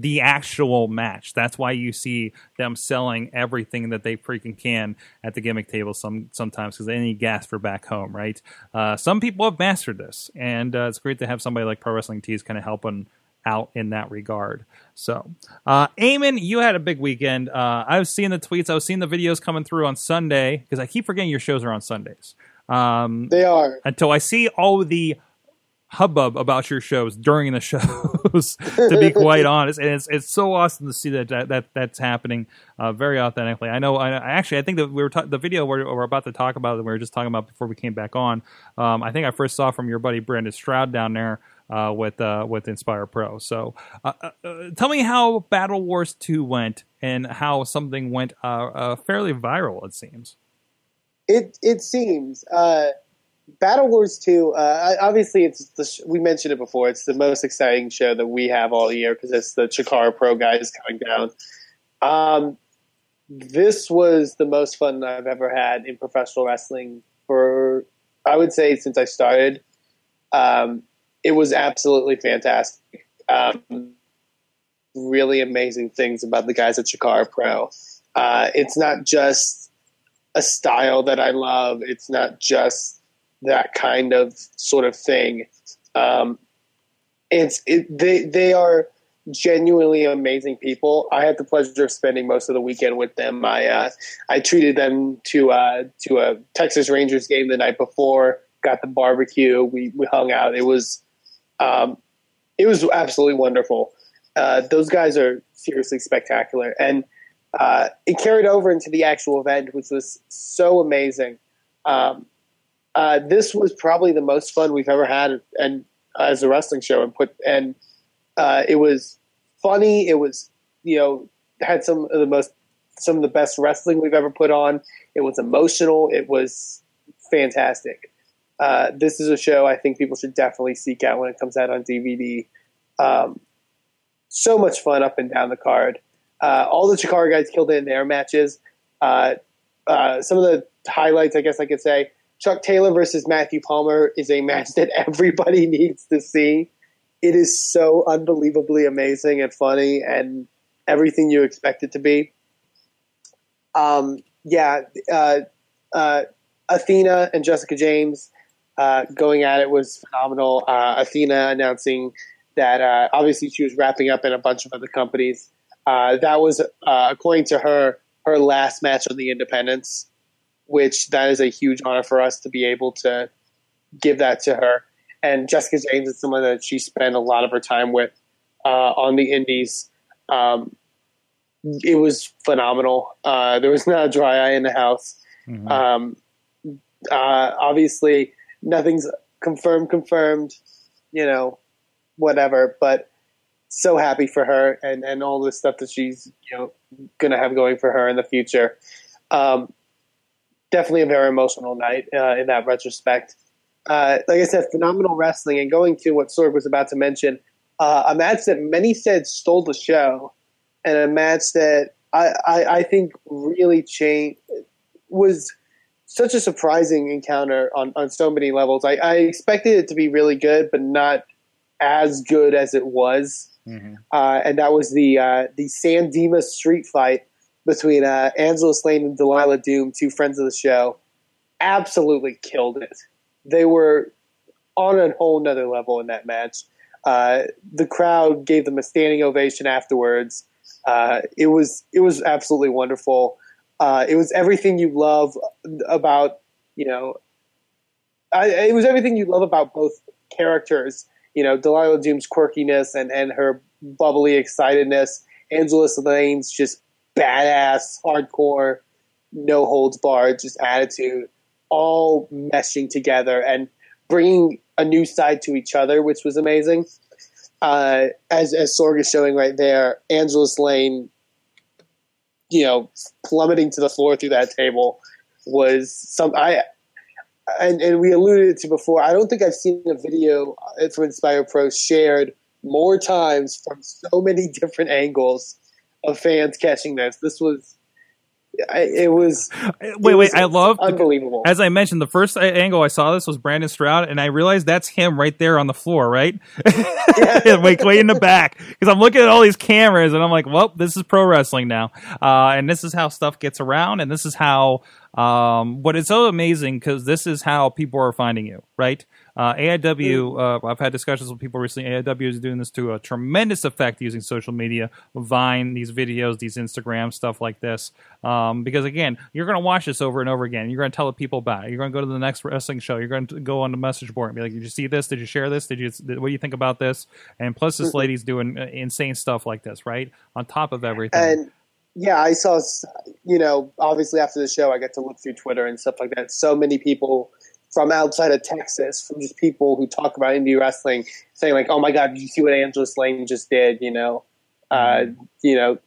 the actual match. That's why you see them selling everything that they freaking can at the gimmick table some sometimes because they need gas for back home, right? Uh, some people have mastered this, and uh, it's great to have somebody like Pro Wrestling Tees kind of helping out in that regard. So, uh, Eamon, you had a big weekend. Uh, I was seeing the tweets, I was seeing the videos coming through on Sunday because I keep forgetting your shows are on Sundays. Um, They are. until I see all the hubbub about your shows during the shows. to be quite honest, and it's it's so awesome to see that that, that that's happening uh, very authentically. I know. I, I actually I think that we were ta- the video we're, we're about to talk about that we were just talking about before we came back on. Um, I think I first saw from your buddy Brandon Stroud down there. Uh, with uh, with Inspire Pro, so uh, uh, tell me how Battle Wars Two went and how something went uh, uh, fairly viral. It seems. It it seems. Battle Wars 2, uh, obviously, it's the sh- we mentioned it before. It's the most exciting show that we have all year because it's the Chikara Pro guys coming down. Um, this was the most fun I've ever had in professional wrestling for, I would say, since I started. Um, it was absolutely fantastic. Um, really amazing things about the guys at Chikara Pro. Uh, it's not just a style that I love. It's not just that kind of sort of thing. Um, it's it, they they are genuinely amazing people. I had the pleasure of spending most of the weekend with them. I uh, I treated them to uh, to a Texas Rangers game the night before. Got the barbecue. We we hung out. It was um, it was absolutely wonderful. Uh, those guys are seriously spectacular, and uh, it carried over into the actual event, which was so amazing. Um, uh, this was probably the most fun we've ever had, and as a wrestling show, and put and uh, it was funny. It was you know had some of the most some of the best wrestling we've ever put on. It was emotional. It was fantastic. Uh, this is a show I think people should definitely seek out when it comes out on DVD. Um, so much fun up and down the card. Uh, all the Chikara guys killed it in their matches. Uh, uh, some of the highlights, I guess I could say, Chuck Taylor versus Matthew Palmer is a match that everybody needs to see. It is so unbelievably amazing and funny and everything you expect it to be. Um, yeah, uh, Athena and Jessica James uh, going at it was phenomenal. Uh, Athena announcing that uh, obviously she was wrapping up in a bunch of other companies. Uh, that was, uh, according to her, her last match on the Independents, which that is a huge honor for us to be able to give that to her. And Jessica James is someone that she spent a lot of her time with uh, on the Indies. Um, it was phenomenal. Uh, there was not a dry eye in the house. Um, uh, obviously, nothing's confirmed. Confirmed, you know, whatever. But so happy for her and and all the stuff that she's you know going to have going for her in the future. Um, definitely a very emotional night uh, in that retrospect. Uh, like I said, phenomenal wrestling. And going to what Sorg was about to mention, uh, a match that many said stole the show, and a match that I, I, I think really changed was such a surprising encounter on, on so many levels. I, I expected it to be really good, but not as good as it was. Uh, and that was the uh, the San Dimas street fight between uh, Angela Slane and Delilah Doom, two friends of the show. Absolutely killed it. They were on a whole nother level in that match. Uh, the crowd gave them a standing ovation afterwards. Uh, it was it was absolutely wonderful. Uh, it was everything you love about you know. I, it was everything you love about both characters. You know, Delilah Doom's quirkiness and and her bubbly excitedness. Angela Lane's just badass, hardcore, no holds barred, just attitude, all meshing together and bringing a new side to each other, which was amazing. Uh, as as Sorg is showing right there, Angela Lane, you know, plummeting to the floor through that table was some I. And, and we alluded to before. I don't think I've seen a video from Inspire Pro shared more times from so many different angles of fans catching this. This was, I, it was. Wait, it wait. was I love unbelievable. As I mentioned, the first angle I saw this was Brandon Stroud, and I realized that's him right there on the floor, right? Wait, way in the back, because I'm looking at all these cameras, and I'm like, "Well, this is pro wrestling now," uh, and this is how stuff gets around, and this is how. Um, but it's so amazing because this is how people are finding you, right? Uh, AIW, uh, I've had discussions with people recently. AIW is doing this to a tremendous effect using social media, Vine, these videos, these Instagram stuff like this. Um, because again, you're going to watch this over and over again. You're going to tell the people about it. You're going to go to the next wrestling show. You're going to go on the message board and be like, "Did you see this? Did you share this? Did you? What do you think about this?" And plus, this lady's doing uh, insane stuff like this, right? On top of everything. and yeah, I saw, you know, obviously after the show, I got to look through Twitter and stuff like that. So many people from outside of Texas, from just people who talk about indie wrestling, saying like, "Oh my God, did you see what Angela Slane just did?" You know, uh, you know,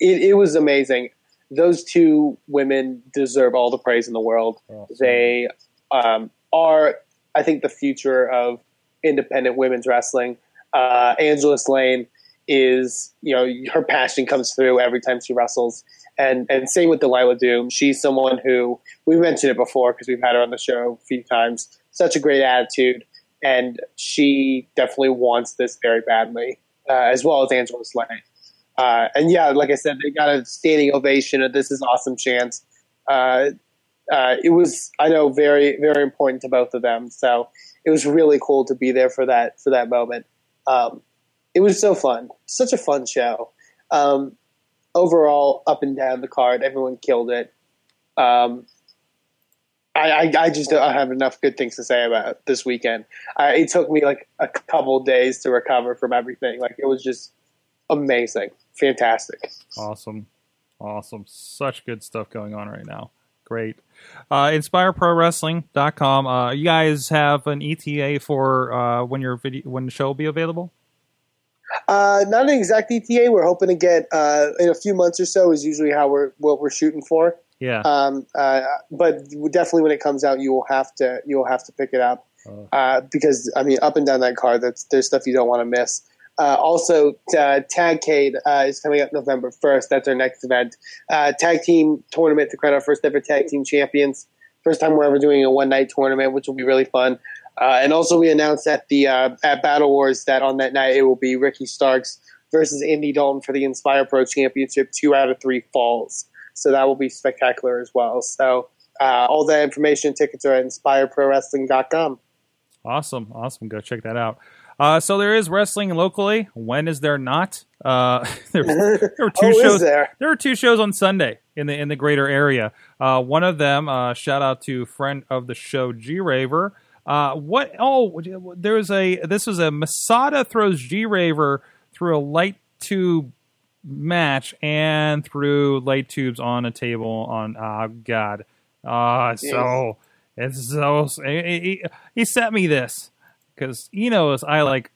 it, it was amazing. Those two women deserve all the praise in the world. They um, are, I think, the future of independent women's wrestling. Uh, Angela Slane is, you know, her passion comes through every time she wrestles. And and same with Delilah Doom. She's someone who we mentioned it before because we've had her on the show a few times. Such a great attitude, and she definitely wants this very badly, uh, as well as Angela Slane. Uh, and yeah, like I said, they got a standing ovation. And this is awesome chance. Uh, uh, it was, I know, very very important to both of them. So it was really cool to be there for that for that moment. Um, it was so fun, such a fun show. Um, overall, up and down the card, everyone killed it. Um, I, I, I just don't have enough good things to say about this weekend. Uh, it took me like a couple days to recover from everything. Like it was just amazing, fantastic. Awesome. Awesome. Such good stuff going on right now. Great. Uh, InspireProWrestling.com. Uh, you guys have an ETA for uh, when your video when the show will be available? Uh, not an exact ETA. We're hoping to get uh, in a few months or so. Is usually how we're what we're shooting for. Yeah. Um, uh, but definitely when it comes out, you will have to you will have to pick it up uh, because I mean, up and down that card, that's there's stuff you don't want to miss. Uh, also, uh, Tagcade uh, is coming up November 1st. That's our next event. Uh, tag team tournament to crown our first ever tag team champions. First time we're ever doing a one night tournament, which will be really fun. Uh, and also, we announced at the uh, at Battle Wars that on that night it will be Ricky Starks versus Andy Dalton for the Inspire Pro Championship. Two out of three falls, so that will be spectacular as well. So, uh, all that information, and tickets are at InspireProWrestling.com. Awesome. Awesome. Go check that out. Uh, so there is wrestling locally. When is there not? Uh, there, there were two Oh, shows. there? there? were two shows on Sunday in the in the greater area. Uh, one of them, uh, shout out to friend of the show, G Raver. Uh, what? Oh, there was a. This was a Masada throws G Raver through a light tube match and through light tubes on a table on. Oh God. Ah, so it's so. He, he, sent me this because he knows I like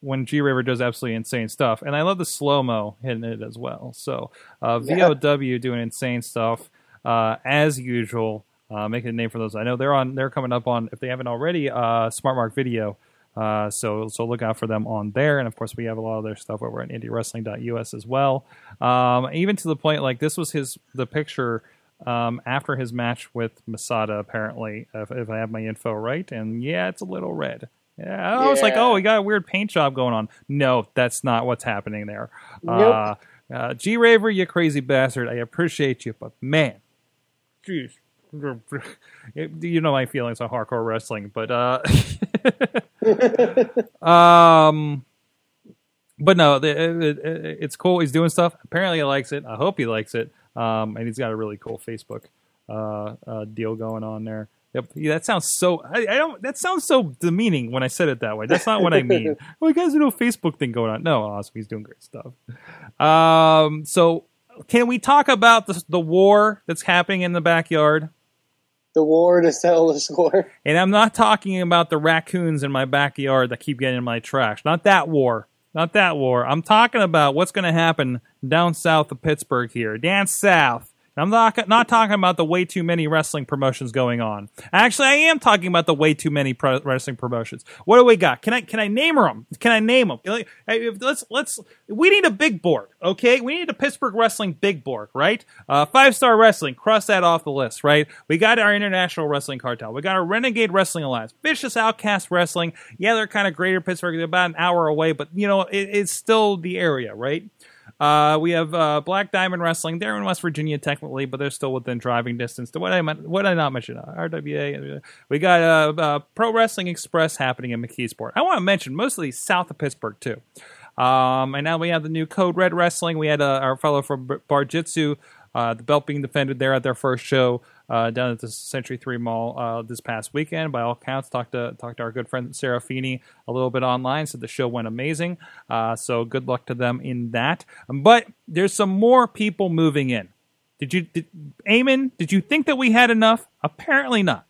when G Raver does absolutely insane stuff, and I love the slow mo hitting it as well. So uh, Yeah. VOW doing insane stuff uh, as usual, uh, making a name for those. I know they're on. They're coming up on if they haven't already. Uh, Smart Mark Video. Uh, so so look out for them on there, and of course we have a lot of their stuff over at IndieWrestling.us as well. Um, even to the point like this was his the picture um, after his match with Masada, apparently, if, if I have my info right. And yeah, it's a little red. Yeah, I was like, oh, he got a weird paint job going on. No, that's not what's happening there. Nope. Uh, uh, G Raver, you crazy bastard. I appreciate you, but man, jeez. You know my feelings on hardcore wrestling, but uh, um, but no, the, it, it, it's cool. He's doing stuff. Apparently, he likes it. I hope he likes it. Um, and he's got a really cool Facebook uh, uh, deal going on there. Yep. Yeah, that sounds so. I, I don't. That sounds so demeaning when I said it that way. That's not what I mean. well, you guys have no Facebook thing going on. No, awesome. He's doing great stuff. Um. So, can we talk about the the war that's happening in the backyard? The war to settle the score. And I'm not talking about the raccoons in my backyard that keep getting in my trash. Not that war. Not that war. I'm talking about what's going to happen down south of Pittsburgh here. Down south. I'm not not talking about the way too many wrestling promotions going on. Actually, I am talking about the way too many pro- wrestling promotions. What do we got? Can I can I name them? Can I name them? Let's let's. We need a big board, okay? We need a Pittsburgh wrestling big board, right? Uh, Five star wrestling, cross that off the list, right? We got our international wrestling cartel. We got our Renegade Wrestling Alliance, Vicious Outcast Wrestling. Yeah, they're kind of greater Pittsburgh, they're about an hour away, but you know it, it's still the area, right? Uh, we have uh, Black Diamond Wrestling. They're in West Virginia technically, but they're still within driving distance. To what I what I not mention? Uh, RWA. We got uh, uh, Pro Wrestling Express happening in McKeesport. I want to mention mostly south of Pittsburgh too. Um, and now we have the new Code Red Wrestling. We had uh, our fellow from Bar Jitsu, uh, the belt being defended there at their first show uh, down at the Century Three Mall uh, this past weekend. By all accounts, talked to talked to our good friend Sarah Feeney a little bit online. Said the show went amazing. Uh, so good luck to them in that. Um, but there's some more people moving in. Did you, did, Eamon? Did you think that we had enough? Apparently not.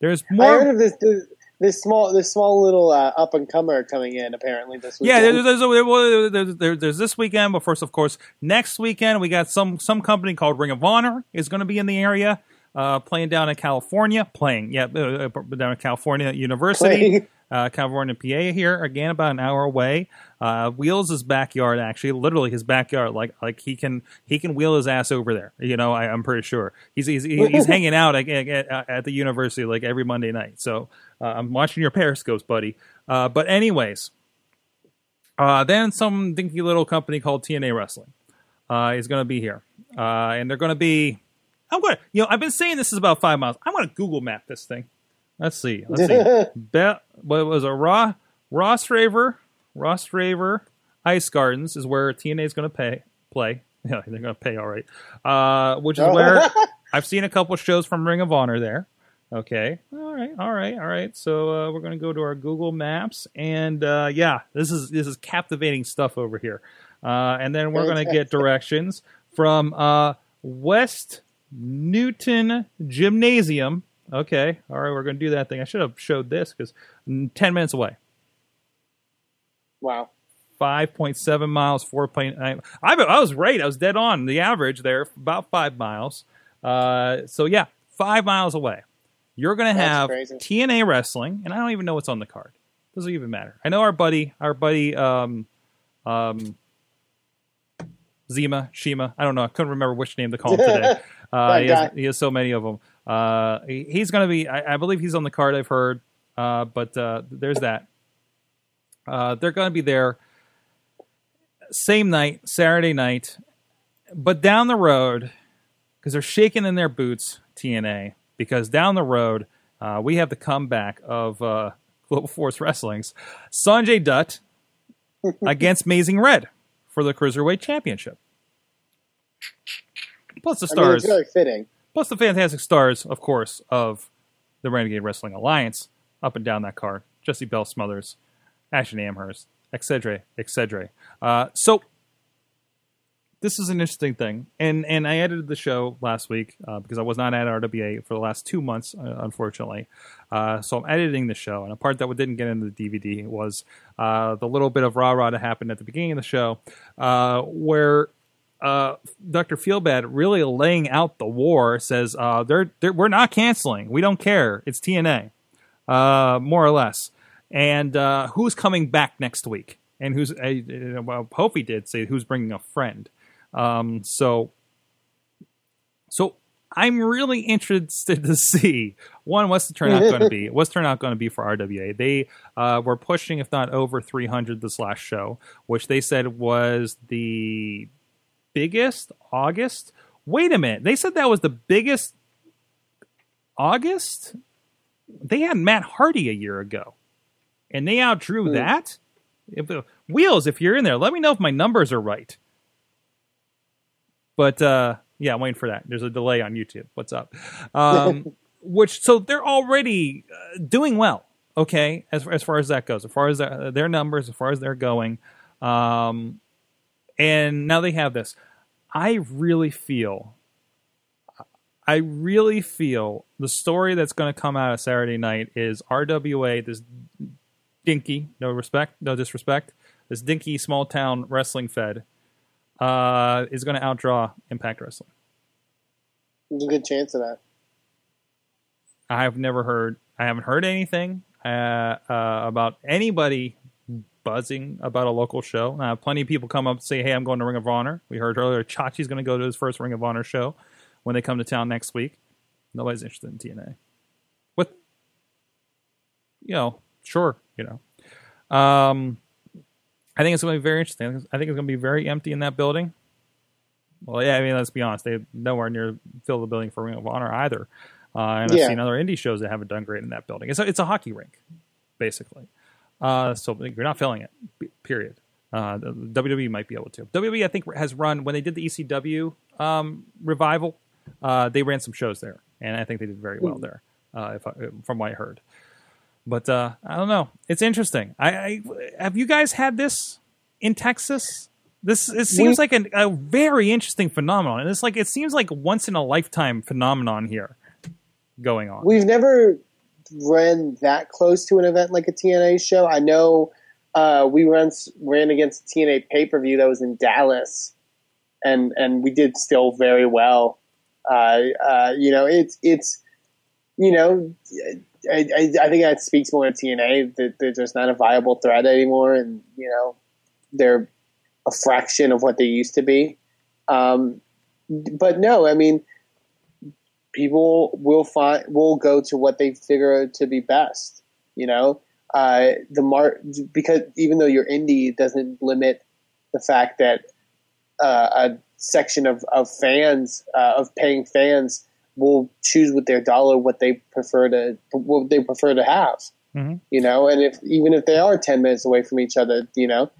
There's more. I heard of this. this this small, this small little uh, up and comer coming in apparently this weekend. Yeah, there's, there's, there's, there's, there's this weekend, but first, of course, next weekend we got some some company called Ring of Honor is going to be in the area. Uh, playing down in California, playing, yeah, uh, down in California University, uh, California, PA here, again, about an hour away. Uh, Wheels' backyard, actually, literally his backyard, like like he can he can wheel his ass over there. You know, I, am pretty sure he's he's, he's hanging out at, at, at, the university like every Monday night. So uh, I'm watching your periscopes, buddy. Uh, but anyways, then some dinky little company called TNA Wrestling is going to be here, and they're going to be I'm gonna, you know, I've been saying this is about five miles. I'm gonna Google map this thing. Let's see. Let's see. Be- what was a raw Rostraver, Ross Raver Ice Gardens is where TNA is gonna pay play. Yeah, they're gonna pay all right. Uh, which is where I've seen a couple shows from Ring of Honor there. Okay. All right. All right. All right. So uh, we're going to go to our Google Maps, and uh, yeah, this is this is captivating stuff over here. Uh, and then we're going to get directions from uh, West Newton Gymnasium. Okay, all right, we're going to do that thing. I should have showed this because 10 minutes away. Wow. 5.7 miles, 4.9. I, I was right. I was dead on the average there, about five miles. Uh, so, yeah, five miles away. You're going to have crazy. TNA wrestling, and I don't even know what's on the card. Doesn't even matter. I know our buddy, our buddy, um, um, Zima, Shima. I don't know. I couldn't remember which name to call him today. Uh, he, has, he, has, so many of them. Uh, he, he's going to be, I, I, believe he's on the card. I've heard, uh, but uh, there's that. Uh, they're going to be there same night, Saturday night, but down the road because they're shaking in their boots. TNA because down the road uh, we have the comeback of Global Force Wrestling's Sanjay Dutt against Amazing Red for the Cruiserweight Championship. Plus the stars. I mean, fitting. Plus the fantastic stars, of course, of the Renegade Wrestling Alliance up and down that card. Jesse Bell Smothers, Ashton Amherst, etc., etc. Uh, so this is an interesting thing, and and I edited the show last week uh, because I was not at RWA for the last two months, uh, unfortunately. Uh, so I'm editing the show, and a part that didn't get into the DVD was uh, the little bit of rah rah that happened at the beginning of the show, uh, where uh, Dr. Feelbad really laying out the war says uh, they're, they're, we're not canceling. We don't care. It's TNA, uh, more or less. And uh, who's coming back next week? And who's uh, well, Hope he did say who's bringing a friend. Um, so, so I'm really interested to see one what's the turnout going to be. What's the turnout going to be for RWA? They uh, were pushing, if not over 300, this last show, which they said was the biggest August. Wait a minute. They said that was the biggest August? They had Matt Hardy a year ago. And they outdrew mm. that? If, uh, Wheels, if you're in there, let me know if my numbers are right. But uh, yeah, I'm waiting for that. There's a delay on YouTube. What's up? Um, which so they're already uh, doing well. Okay, as as far as that goes, as far as their, their numbers, as far as they're going, um, and now they have this. I really feel, I really feel the story that's going to come out of Saturday night is RWA, this dinky, no respect, no disrespect, this dinky small town wrestling fed uh, is going to outdraw Impact Wrestling. There's a good chance of that. I've never heard. I haven't heard anything uh, uh, about anybody buzzing about a local show. Uh, plenty of people come up and say, "Hey, I'm going to Ring of Honor." We heard earlier Chachi's going to go to his first Ring of Honor show when they come to town next week. Nobody's interested in TNA. What? You know, sure. You know, um, I think it's going to be very interesting. I think it's going to be very empty in that building. Well, yeah, I mean, let's be honest. They nowhere near fill the building for Ring of Honor either. Uh, and I've seen other indie shows that haven't done great in that building. It's a, it's a hockey rink, basically. Uh, so you're not filling it. Period. Uh, WWE might be able to. WWE, I think, has run when they did the ECW um, revival. Uh, they ran some shows there, and I think they did very well there, uh, if I, from what I heard. But uh, I don't know. It's interesting. I, I have you guys had this in Texas? This it seems like an, a very interesting phenomenon, and it's like it seems like once in a lifetime phenomenon here going on. We've never ran that close to an event like a TNA show. I know uh, we ran ran against TNA pay per view that was in Dallas, and and we did still very well. Uh, uh, you know, it's it's you know, I, I, I think that speaks more to TNA that they're just not a viable threat anymore, and you know, they're a fraction of what they used to be. Um, but no, I mean, people will find will go to what they figure to be best. You know, uh, the mar because even though you're indie, it doesn't limit the fact that uh, a section of of fans uh, of paying fans will choose with their dollar what they prefer to what they prefer to have. Mhm. You know, and if even if they are ten minutes away from each other, you know,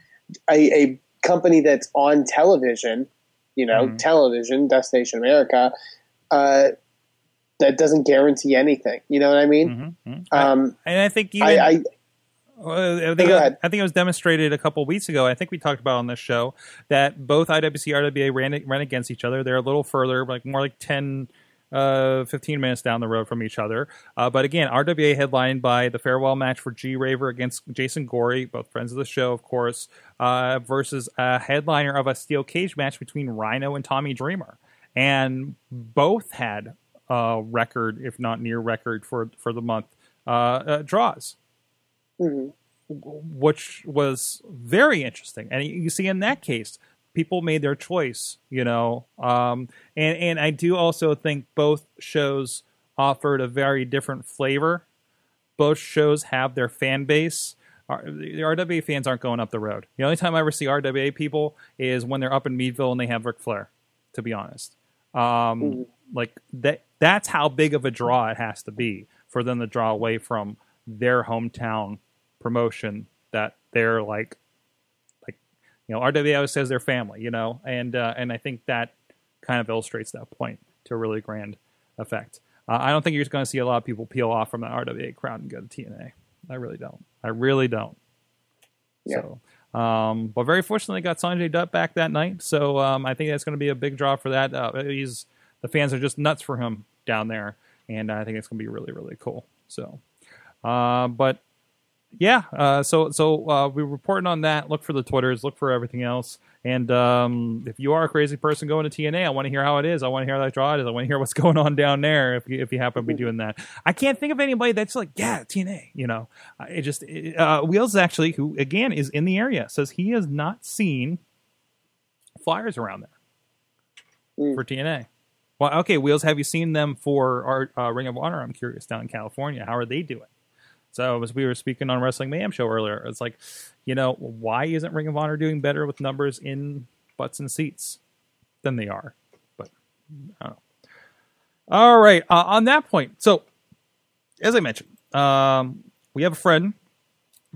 a, a company that's on television, you know, Mhm. television, Destination America, uh, that doesn't guarantee anything. You know what I mean? Mhm, mhm. Um, and I think even I, I I think Go I, ahead. I think it was demonstrated a couple weeks ago. I think we talked about on this show that both IWC and RWA ran ran against each other. They're a little further, like more like 10, uh, 15 minutes down the road from each other. Uh, but again, RWA headlined by the farewell match for G Raver against Jason Gory, both friends of the show, of course, uh, versus a headliner of a steel cage match between Rhino and Tommy Dreamer, and both had a record, if not near record, for for the month uh, uh, draws mhm. which was very interesting. And you see, in that case, people made their choice, you know. Um, and and I do also think both shows offered a very different flavor. Both shows have their fan base. Our- The RWA fans aren't going up the road. The only time I ever see RWA people is when they're up in Meadville and they have Ric Flair. To be honest, um, like that. That's how big of a draw it has to be for them to draw away from their hometown promotion that they're like like you know RWA says they're family, you know, and uh, and I think that kind of illustrates that point to a really grand effect. Uh, I don't think you're just going to see a lot of people peel off from the RWA crowd and go to TNA. I really don't. I really don't. Yeah. So, um, but very fortunately, got Sanjay Dutt back that night, so um, I think that's going to be a big draw for that. Uh, he's the fans are just nuts for him down there, and I think it's going to be really really cool. So, uh, but yeah, uh, so so uh, we're reporting on that. Look for the twitters, look for everything else, and um, if you are a crazy person going to TNA, I want to hear how it is. I want to hear how that draw it is. I want to hear what's going on down there. If you, if you happen to be doing that, I can't think of anybody that's like, yeah, TNA. You know, it just it, uh, Wheels actually, who again is in the area, says he has not seen flyers around there Mm. for TNA. Well, okay, Wheels, have you seen them for our uh, Ring of Honor? I'm curious down in California. How are they doing? So as we were speaking on Wrestling Mayhem show earlier, it's like, you know, why isn't Ring of Honor doing better with numbers in butts and seats than they are? But I don't know. All right, uh, on that point, so as I mentioned, um, we have a friend,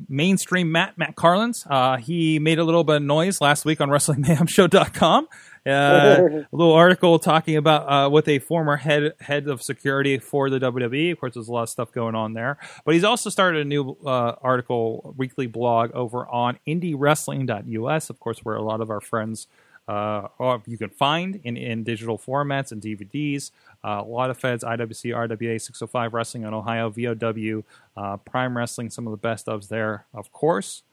mainstream Matt Matt Carlins. Uh, he made a little bit of noise last week on WrestlingMayhemShow.com. Uh, a little article talking about uh, with a former head head of security for the WWE. Of course, there's a lot of stuff going on there. But he's also started a new uh, article, weekly blog over on IndieWrestling.us. Of course, where a lot of our friends uh, you can find in, in digital formats and DVDs. Uh, a lot of feds, IWC, RWA, 605 Wrestling on Ohio, VOW, uh, Prime Wrestling, some of the best ofs there, of course.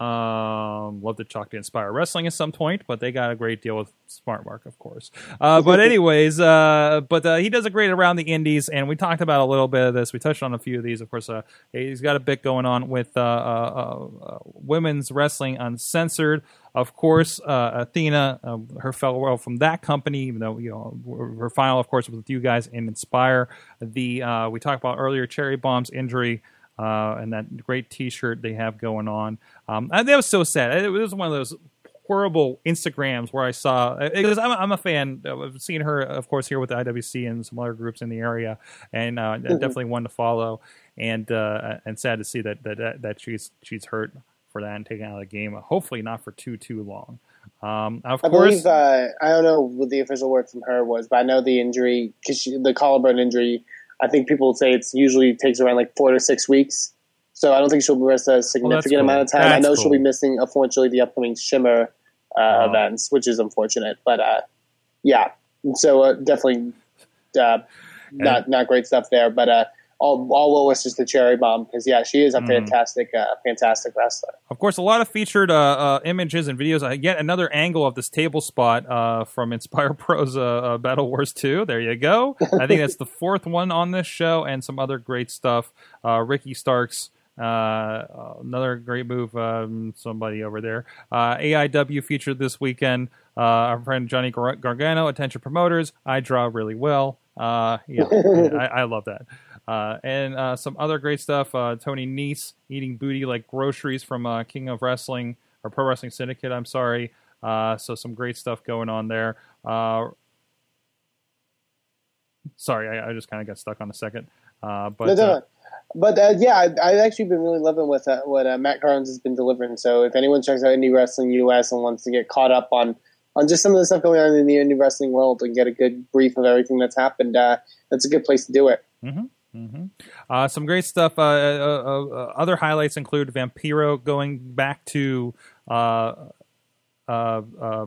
Um, love to talk to Inspire Wrestling at some point, but they got a great deal with Smart Mark, of course. Uh, but anyways, uh, but uh, he does a great around the Indies, and we talked about a little bit of this. We touched on a few of these, of course. Uh, he's got a bit going on with uh, uh, uh, women's wrestling uncensored. Of course, uh, Athena, uh, her fellow from that company, even though you know her final, of course, was with you guys in Inspire. The uh, we talked about earlier, Cherry Bomb's injury. Uh, and that great T-shirt they have going on. Um, and that was so sad. It was one of those horrible Instagrams where I saw because I'm, I'm a fan. I've seen her, of course, here with the IWC and some other groups in the area, and uh, definitely one to follow. And uh, and sad to see that that that she's she's hurt for that and taken out of the game. Hopefully not for too too long. Um, of I course, believe uh, I don't know what the official word from her was, but I know the injury because the collarbone injury. I think people would say it's usually takes around like four to six weeks. So I don't think she'll miss a significant cool. amount of time. I That's know she'll be missing, unfortunately, the upcoming Shimmer uh, Oh. events, which is unfortunate. But uh, yeah, so uh, definitely uh, not not great stuff there. But uh, all all well wishes to Cherry Bomb because yeah, she is a Mhm. fantastic uh, fantastic wrestler. Of course, a lot of featured uh, uh, images and videos. Uh, yet another angle of this table spot uh, from Inspire Pro's uh, uh, Battle Wars 2. There you go. I think that's the fourth one on this show, and some other great stuff. Uh, Ricky Starks. Uh, another great move. Um, somebody over there. Uh, AIW featured this weekend. Uh, our friend Johnny Gar- Gargano, attention promoters. I draw really well. Uh, yeah, I, I love that. Uh, and uh, some other great stuff. Uh, Tony Nese eating booty like groceries from uh, King of Wrestling or Pro Wrestling Syndicate. I'm sorry. Uh, so some great stuff going on there. Uh, sorry, I, I just kind of got stuck on a second. Uh, but No, no, uh. But yeah, I, I've actually been really loving with uh, what uh, Matt Carnes has been delivering. So if anyone checks out Indie Wrestling US and wants to get caught up on on just some of the stuff going on in the indie wrestling world and get a good brief of everything that's happened, uh, that's a good place to do it. Hmm Uh, some great stuff. Uh, uh, uh, uh, other highlights include Vampiro going back to uh, uh, uh,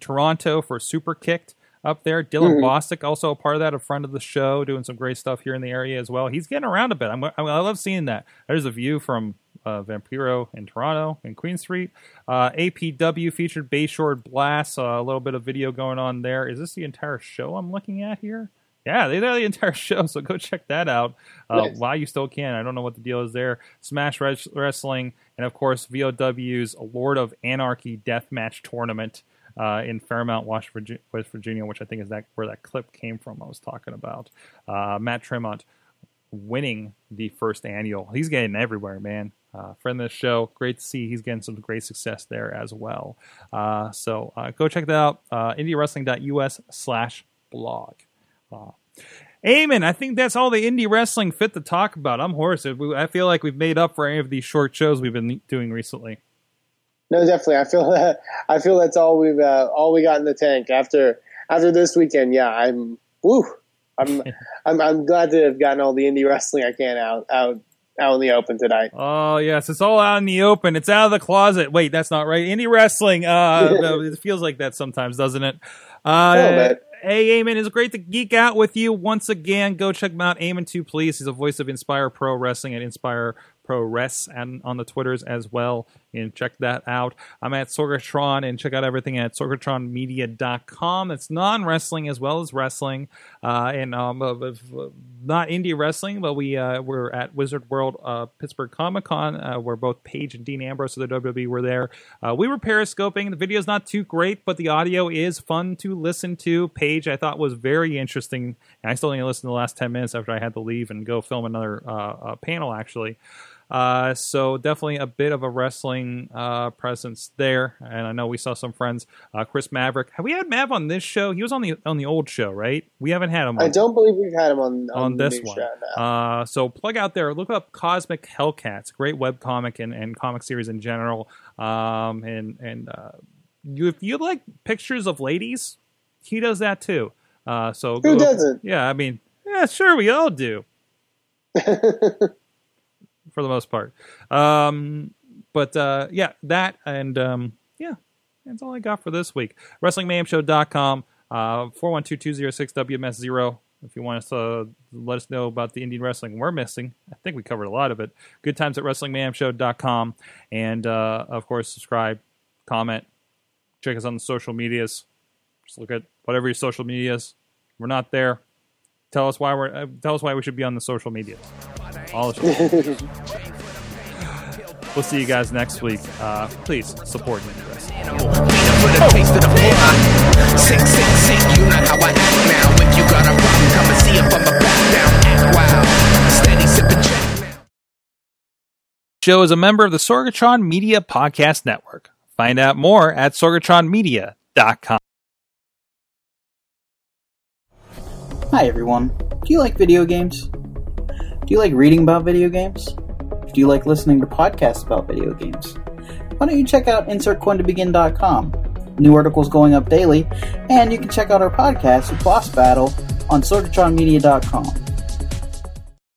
Toronto for Super Kicked up there. Dylan Mhm. Bostic also a part of that, a friend of the show, doing some great stuff here in the area as well. He's getting around a bit. I'm, I, I love seeing that. There's a view from uh, Vampiro in Toronto in Queen Street. Uh, APW featured Bayshore Blast. Uh, a little bit of video going on there. Is this the entire show I'm looking at here? Yeah, they did the entire show, so go check that out uh, Nice. while you still can. I don't know what the deal is there. Smash Res- Wrestling, and of course, VOW's Lord of Anarchy Deathmatch Tournament uh, in Fairmont, West Virginia, West Virginia, which I think is that where that clip came from I was talking about. Uh, Matt Tremont winning the first annual. He's getting everywhere, man. Uh, friend of the show. Great to see he's getting some great success there as well. Uh, so uh, go check that out. Uh, IndieWrestling.us slash blog. Eamon, I think that's all the indie wrestling fit to talk about. I'm hoarse. I feel like we've made up for any of these short shows we've been doing recently. No, definitely. I feel that I feel that's all we've uh, all we got in the tank after after this weekend. Yeah, I'm woo. I'm I'm I'm glad to have gotten all the indie wrestling I can out out out in the open tonight. Oh yes, it's all out in the open. It's out of the closet. Wait, that's not right. Indie wrestling. Uh, it feels like that sometimes, doesn't it? Uh. Hey, Eamon, it's great to geek out with you once again. Go check him out, Eamon Two, please. He's a voice of Inspire Pro Wrestling at Inspire Pro Res and on the Twitters as well. And check that out. I'm at Sorgatron and check out everything at sorgatronmedia.com. It's non wrestling as well as wrestling. Uh, and um, uh, uh, not indie wrestling, but we uh, we're at Wizard World uh, Pittsburgh Comic Con, uh, where both Paige and Dean Ambrose of the WWE were there. Uh, we were periscoping. The video's not too great, but the audio is fun to listen to. Paige, I thought, was very interesting, and I still only listened to the last ten minutes after I had to leave and go film another uh, uh, panel. Actually, uh, so definitely a bit of a wrestling uh, presence there, and I know we saw some friends. Uh, Chris Maverick, have we had Mav on this show? He was on the on the old show, right? We haven't had him. on I don't believe we've had him on on, on this one. no. Uh, so plug out there, look up Cosmic Hellcats, great web comic and, and comic series in general. Um, and and uh, you, if you like pictures of ladies, he does that too. Uh, so Who doesn't? Yeah, I mean, yeah, sure, we all do for the most part. Um, but uh, yeah, that and um, yeah, that's all I got for this week. WrestlingMayhemShow.com, uh, 412-206-WMS0 If you want us to let us know about the Indian wrestling we're missing, I think we covered a lot of it. Good times at WrestlingMayhemShow.com. And uh, of course, subscribe, comment, check us on the social medias. Just look at whatever your social medias. We're not there. Tell us why we're. Uh, tell us why we should be on the social medias. All the We'll see you guys next week. Uh, please support indie wrestling. Animal, beat up for the taste of the blood. Sick, sick, sick, you know how I act now. If you got a problem, come and see if I'm a back down. Act wild, steady sipping Jack now. Show is a member of the Sorgatron Media Podcast Network. Find out more at sorgatronmedia.com. Hi everyone. Do you like video games? Do you like reading about video games? Do you like listening to podcasts about video games? Why don't you check out insertcointobegin.com? New articles going up daily, and you can check out our podcast, Boss Battle, on sorgatronmedia.com.